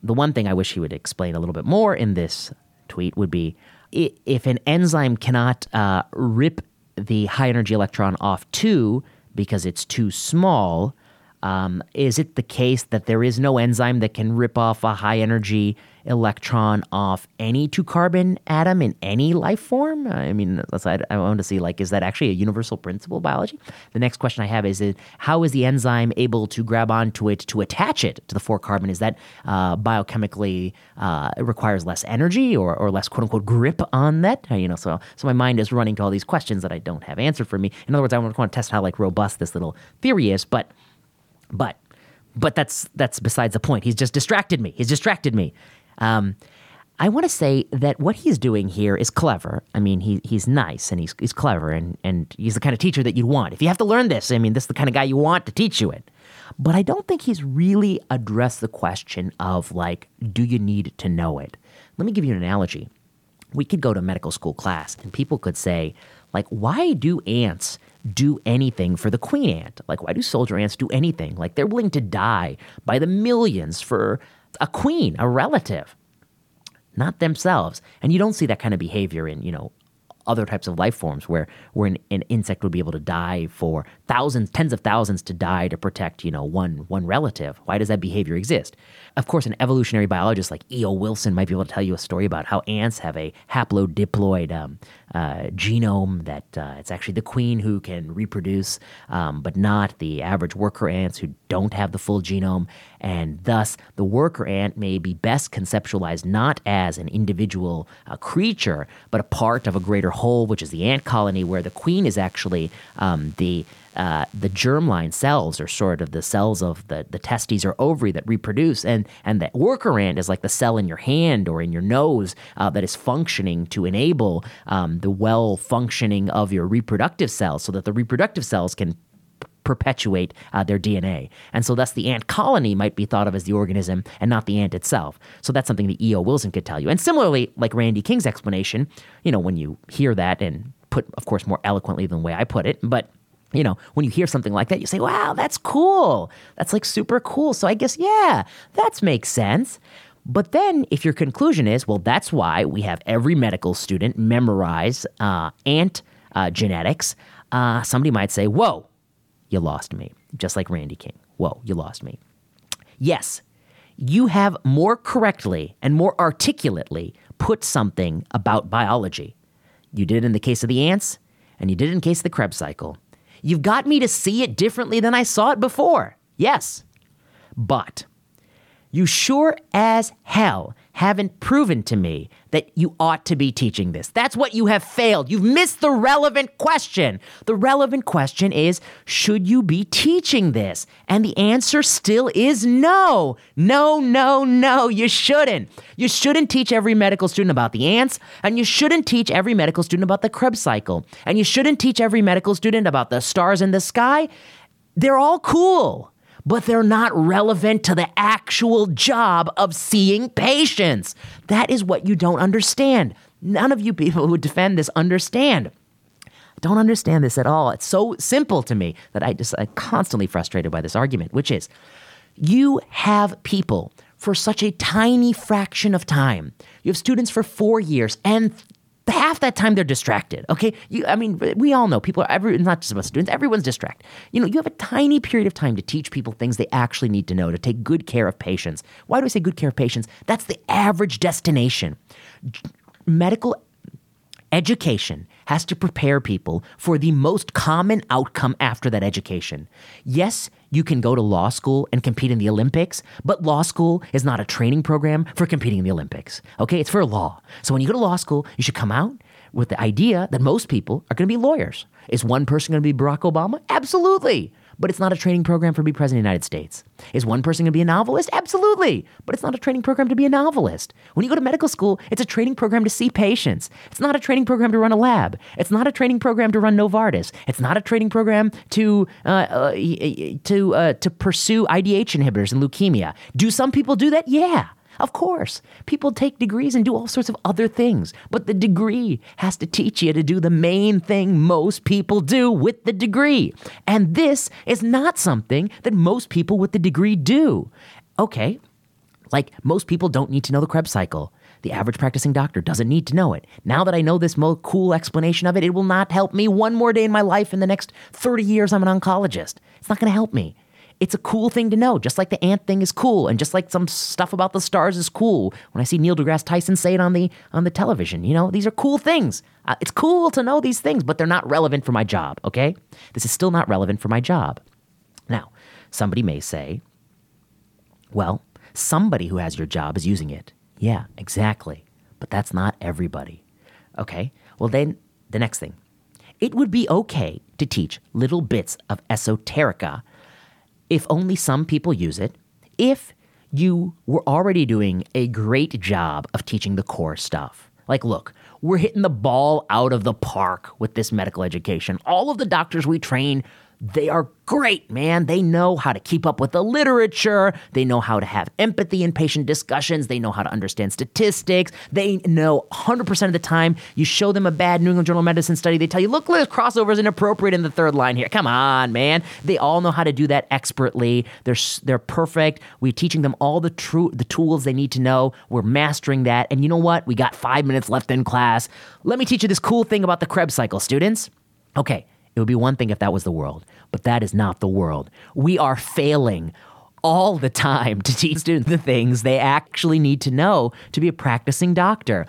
S1: The one thing I wish he would explain a little bit more in this tweet would be if an enzyme cannot uh, rip the high energy electron off two because it's too small, um, is it the case that there is no enzyme that can rip off a high energy electron off any two carbon atom in any life form? I mean, I, I want to see like, is that actually a universal principle of biology? The next question I have is, how is the enzyme able to grab onto it to attach it to the four carbon? Is that uh, biochemically uh, requires less energy or, or less quote unquote grip on that? Uh, you know, so so my mind is running to all these questions that I don't have answered for me. In other words, I want to test how like robust this little theory is, but but but that's that's besides the point. He's just distracted me. He's distracted me. Um, I want to say that what he's doing here is clever. I mean, he he's nice and he's he's clever and and he's the kind of teacher that you'd want. If you have to learn this, I mean, this is the kind of guy you want to teach you it. But I don't think he's really addressed the question of like, do you need to know it? Let me give you an analogy. We could go to a medical school class and people could say, like, why do ants do anything for the queen ant? Like, why do soldier ants do anything? Like, they're willing to die by the millions for a queen, a relative, not themselves. And you don't see that kind of behavior in, you know, other types of life forms where, where an, an, insect would be able to die for thousands, tens of thousands to die to protect, you know, one, one relative. Why does that behavior exist? Of course, an evolutionary biologist like E.O. Wilson might be able to tell you a story about how ants have a haplodiploid um, uh, genome that uh, it's actually the queen who can reproduce, um, but not the average worker ants who don't have the full genome. And thus, the worker ant may be best conceptualized not as an individual uh, creature, but a part of a greater whole, which is the ant colony, where the queen is actually um, the uh, the germline cells are sort of the cells of the, the testes or ovary that reproduce, and, and the worker ant is like the cell in your hand or in your nose uh, that is functioning to enable um, the well functioning of your reproductive cells so that the reproductive cells can perpetuate uh, their DNA. And so, thus, the ant colony might be thought of as the organism and not the ant itself. So, that's something that E.O. Wilson could tell you. And similarly, like Randy King's explanation, you know, when you hear that and put, of course, more eloquently than the way I put it, but you know, when you hear something like that, you say, wow, that's cool. That's like super cool. So I guess, yeah, that makes sense. But then, if your conclusion is, well, that's why we have every medical student memorize uh, ant uh, genetics, uh, somebody might say, whoa, you lost me. Just like Randy King. Whoa, you lost me. Yes, you have more correctly and more articulately put something about biology. You did it in the case of the ants, and you did it in the case of the Krebs cycle. You've got me to see it differently than I saw it before. Yes. But you sure as hell haven't proven to me that you ought to be teaching this. That's what you have failed. You've missed the relevant question. The relevant question is should you be teaching this? And the answer still is no. No, no, no, you shouldn't. You shouldn't teach every medical student about the ants, and you shouldn't teach every medical student about the Krebs cycle, and you shouldn't teach every medical student about the stars in the sky. They're all cool but they're not relevant to the actual job of seeing patients. That is what you don't understand. None of you people who defend this understand. Don't understand this at all. It's so simple to me that I just I'm constantly frustrated by this argument, which is you have people for such a tiny fraction of time. You have students for four years and half that time they're distracted. Okay, you, I mean, we all know people. Are, every not just about students. Everyone's distracted. You know, you have a tiny period of time to teach people things they actually need to know to take good care of patients. Why do I say good care of patients? That's the average destination. Medical education has to prepare people for the most common outcome after that education. Yes, you can go to law school and compete in the Olympics, but law school is not a training program for competing in the Olympics. Okay, it's for law. So when you go to law school, you should come out with the idea that most people are going to be lawyers. Is one person going to be Barack Obama? Absolutely but it's not a training program for be president of the United States. Is one person going to be a novelist? Absolutely, but it's not a training program to be a novelist. When you go to medical school, it's a training program to see patients. It's not a training program to run a lab. It's not a training program to run Novartis. It's not a training program to uh, uh, to uh, to pursue IDH inhibitors in leukemia. Do some people do that? Yeah. Of course, people take degrees and do all sorts of other things, but the degree has to teach you to do the main thing most people do with the degree. And this is not something that most people with the degree do. Okay, like most people don't need to know the Krebs cycle. The average practicing doctor doesn't need to know it. Now that I know this cool explanation of it, it will not help me one more day in my life in the next 30 years I'm an oncologist. It's not going to help me. It's a cool thing to know, just like the ant thing is cool, and just like some stuff about the stars is cool. When I see Neil deGrasse Tyson say it on the on the television, you know, these are cool things. Uh, it's cool to know these things, but they're not relevant for my job. Okay, this is still not relevant for my job. Now, somebody may say, well, somebody who has your job is using it. Yeah, exactly. But that's not everybody. Okay, well, then the next thing. It would be okay to teach little bits of esoterica if only some people use it, if you were already doing a great job of teaching the core stuff. Like, look, we're hitting the ball out of the park with this medical education. All of the doctors we train they are great, man. They know how to keep up with the literature. They know how to have empathy in patient discussions. They know how to understand statistics. They know 100% of the time you show them a bad New England Journal of Medicine study, they tell you, look, this crossover is inappropriate in the third line here. Come on, man. They all know how to do that expertly. They're, they're perfect. We're teaching them all the, true, the tools they need to know. We're mastering that. And you know what? We got five minutes left in class. Let me teach you this cool thing about the Krebs cycle, students. Okay, it would be one thing if that was the world, but that is not the world. We are failing all the time to teach students the things they actually need to know to be a practicing doctor.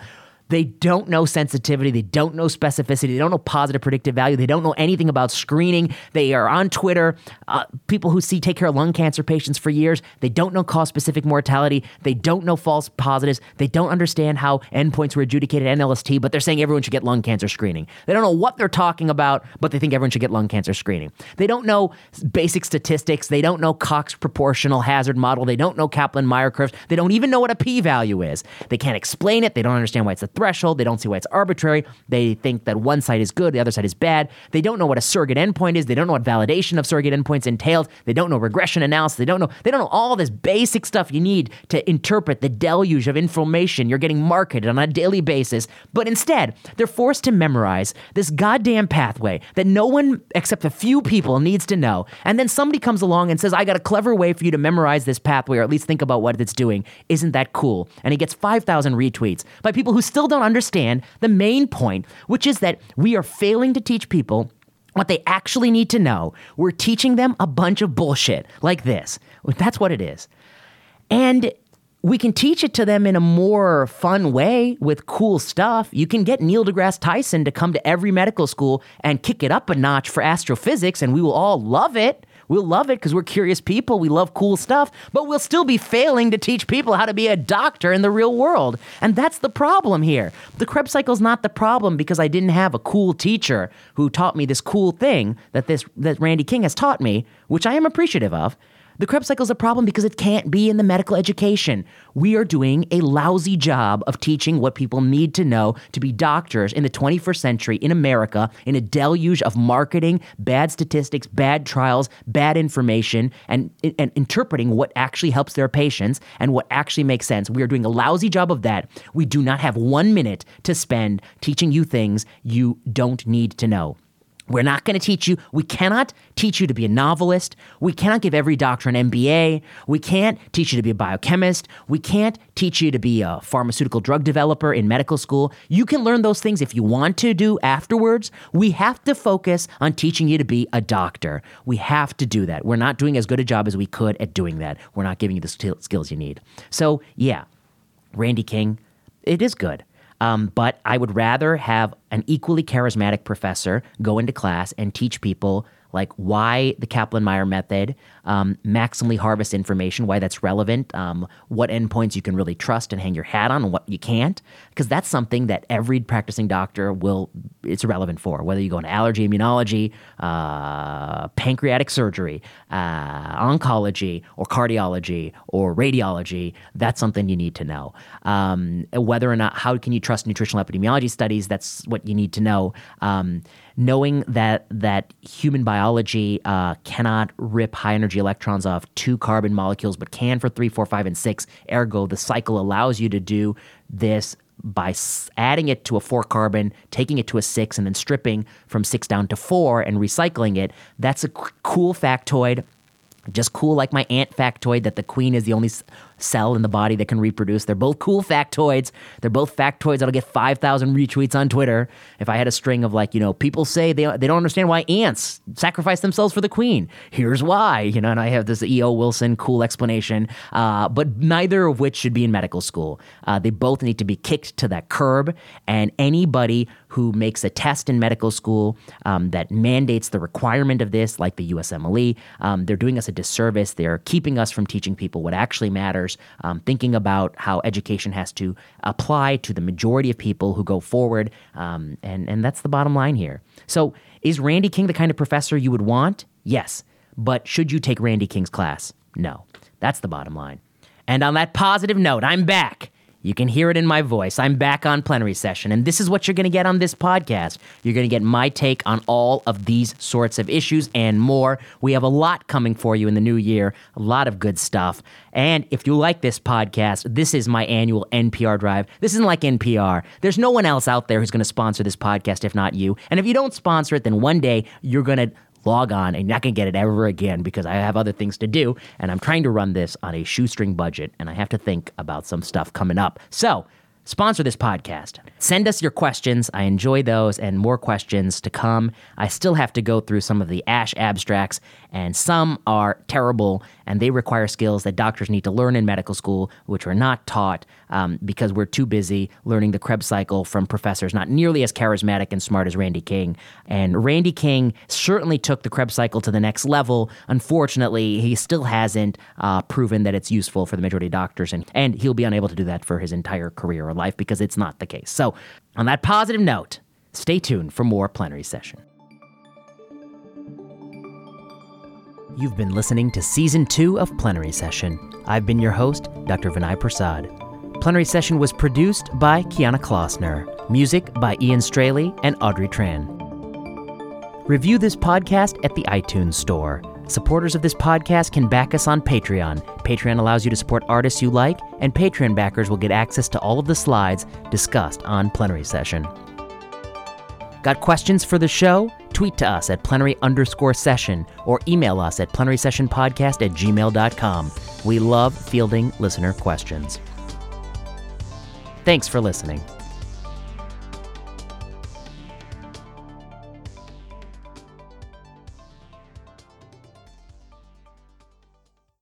S1: They don't know sensitivity. They don't know specificity. They don't know positive predictive value. They don't know anything about screening. They are on Twitter. Uh, people who see take care of lung cancer patients for years. They don't know cause specific mortality. They don't know false positives. They don't understand how endpoints were adjudicated at NLST, but they're saying everyone should get lung cancer screening. They don't know what they're talking about, but they think everyone should get lung cancer screening. They don't know basic statistics. They don't know Cox proportional hazard model. They don't know Kaplan Meier curves. They don't even know what a p value is. They can't explain it. They don't understand why it's a threshold. They don't see why it's arbitrary. They think that one side is good, the other side is bad. They don't know what a surrogate endpoint is. They don't know what validation of surrogate endpoints entails. They don't know regression analysis. They don't know they don't know all this basic stuff you need to interpret the deluge of information you're getting marketed on a daily basis. But instead, they're forced to memorize this goddamn pathway that no one except a few people needs to know. And then somebody comes along and says, "I got a clever way for you to memorize this pathway or at least think about what it's doing." Isn't that cool? And he gets 5,000 retweets by people who still don't understand the main point, which is that we are failing to teach people what they actually need to know. We're teaching them a bunch of bullshit like this. That's what it is. And we can teach it to them in a more fun way with cool stuff. You can get Neil deGrasse Tyson to come to every medical school and kick it up a notch for astrophysics, and we will all love it. We'll love it because we're curious people. We love cool stuff, but we'll still be failing to teach people how to be a doctor in the real world. And that's the problem here. The Krebs cycle is not the problem because I didn't have a cool teacher who taught me this cool thing that this that Randy King has taught me, which I am appreciative of. The Krebs cycle is a problem because it can't be in the medical education. We are doing a lousy job of teaching what people need to know to be doctors in the 21st century in America in a deluge of marketing, bad statistics, bad trials, bad information, and, and interpreting what actually helps their patients and what actually makes sense. We are doing a lousy job of that. We do not have one minute to spend teaching you things you don't need to know. We're not going to teach you, we cannot teach you to be a novelist. We cannot give every doctor an MBA. We can't teach you to be a biochemist. We can't teach you to be a pharmaceutical drug developer in medical school. You can learn those things if you want to do afterwards. We have to focus on teaching you to be a doctor. We have to do that. We're not doing as good a job as we could at doing that. We're not giving you the skills you need. So, yeah, Randy King, it is good. Um, but I would rather have an equally charismatic professor go into class and teach people like why the Kaplan Meier method, um, maximally harvest information, why that's relevant, um, what endpoints you can really trust and hang your hat on, and what you can't, because that's something that every practicing doctor will it's relevant for. Whether you go into allergy, immunology, uh, pancreatic surgery, uh, oncology, or cardiology, or radiology, that's something you need to know. Um, whether or not how can you trust nutritional epidemiology studies, that's what you need to know. Knowing that that human biology uh, cannot rip high energy electrons off two carbon molecules, but can for three, four, five, and six. Ergo, the cycle allows you to do this by adding it to a four carbon, taking it to a six, and then stripping from six down to four and recycling it. That's a cool factoid. Just cool like my ant factoid that the queen is the only cell in the body that can reproduce. They're both cool factoids. They're both factoids that'll get 5,000 retweets on Twitter. If I had a string of like, you know, people say they, they don't understand why ants sacrifice themselves for the queen. Here's why, you know, and I have this E.O. Wilson cool explanation, uh, but neither of which should be in medical school. Uh, they both need to be kicked to that curb, and anybody who makes a test in medical school um, that mandates the requirement of this, like the USMLE, um, they're doing us a disservice. They're keeping us from teaching people what actually matters, um, thinking about how education has to apply to the majority of people who go forward. Um, and, and that's the bottom line here. So, is Randy King the kind of professor you would want? Yes. But should you take Randy King's class? No. That's the bottom line. And on that positive note, I'm back. You can hear it in my voice. I'm back on plenary session, and this is what you're going to get on this podcast. You're going to get my take on all of these sorts of issues and more. We have a lot coming for you in the new year, a lot of good stuff. And if you like this podcast, this is my annual NPR drive. This isn't like NPR. There's no one else out there who's going to sponsor this podcast if not you. And if you don't sponsor it, then one day you're going to log on and you're not going to get it ever again because I have other things to do. And I'm trying to run this on a shoestring budget and I have to think about some stuff coming up. So, sponsor this podcast. Send us your questions. I enjoy those and more questions to come. I still have to go through some of the ASH abstracts, and some are terrible and they require skills that doctors need to learn in medical school, which are not taught um, because we're too busy learning the Krebs cycle from professors not nearly as charismatic and smart as Randy King. And Randy King certainly took the Krebs cycle to the next level. Unfortunately, he still hasn't uh, proven that it's useful for the majority of doctors, and, and he'll be unable to do that for his entire career or life because it's not the case. So, on that positive note, stay tuned for more plenary session. You've been listening to Season 2 of Plenary Session. I've been your host, Dr. Vinay Prasad. Plenary Session was produced by Kiana Klossner, music by Ian Straley and Audrey Tran. Review this podcast at the iTunes Store. Supporters of this podcast can back us on Patreon. Patreon allows you to support artists you like, and Patreon backers will get access to all of the slides discussed on Plenary Session. Got questions for the show? Tweet to us at plenary underscore session or email us at plenary session podcast at gmail.com. We love fielding listener questions. Thanks for listening.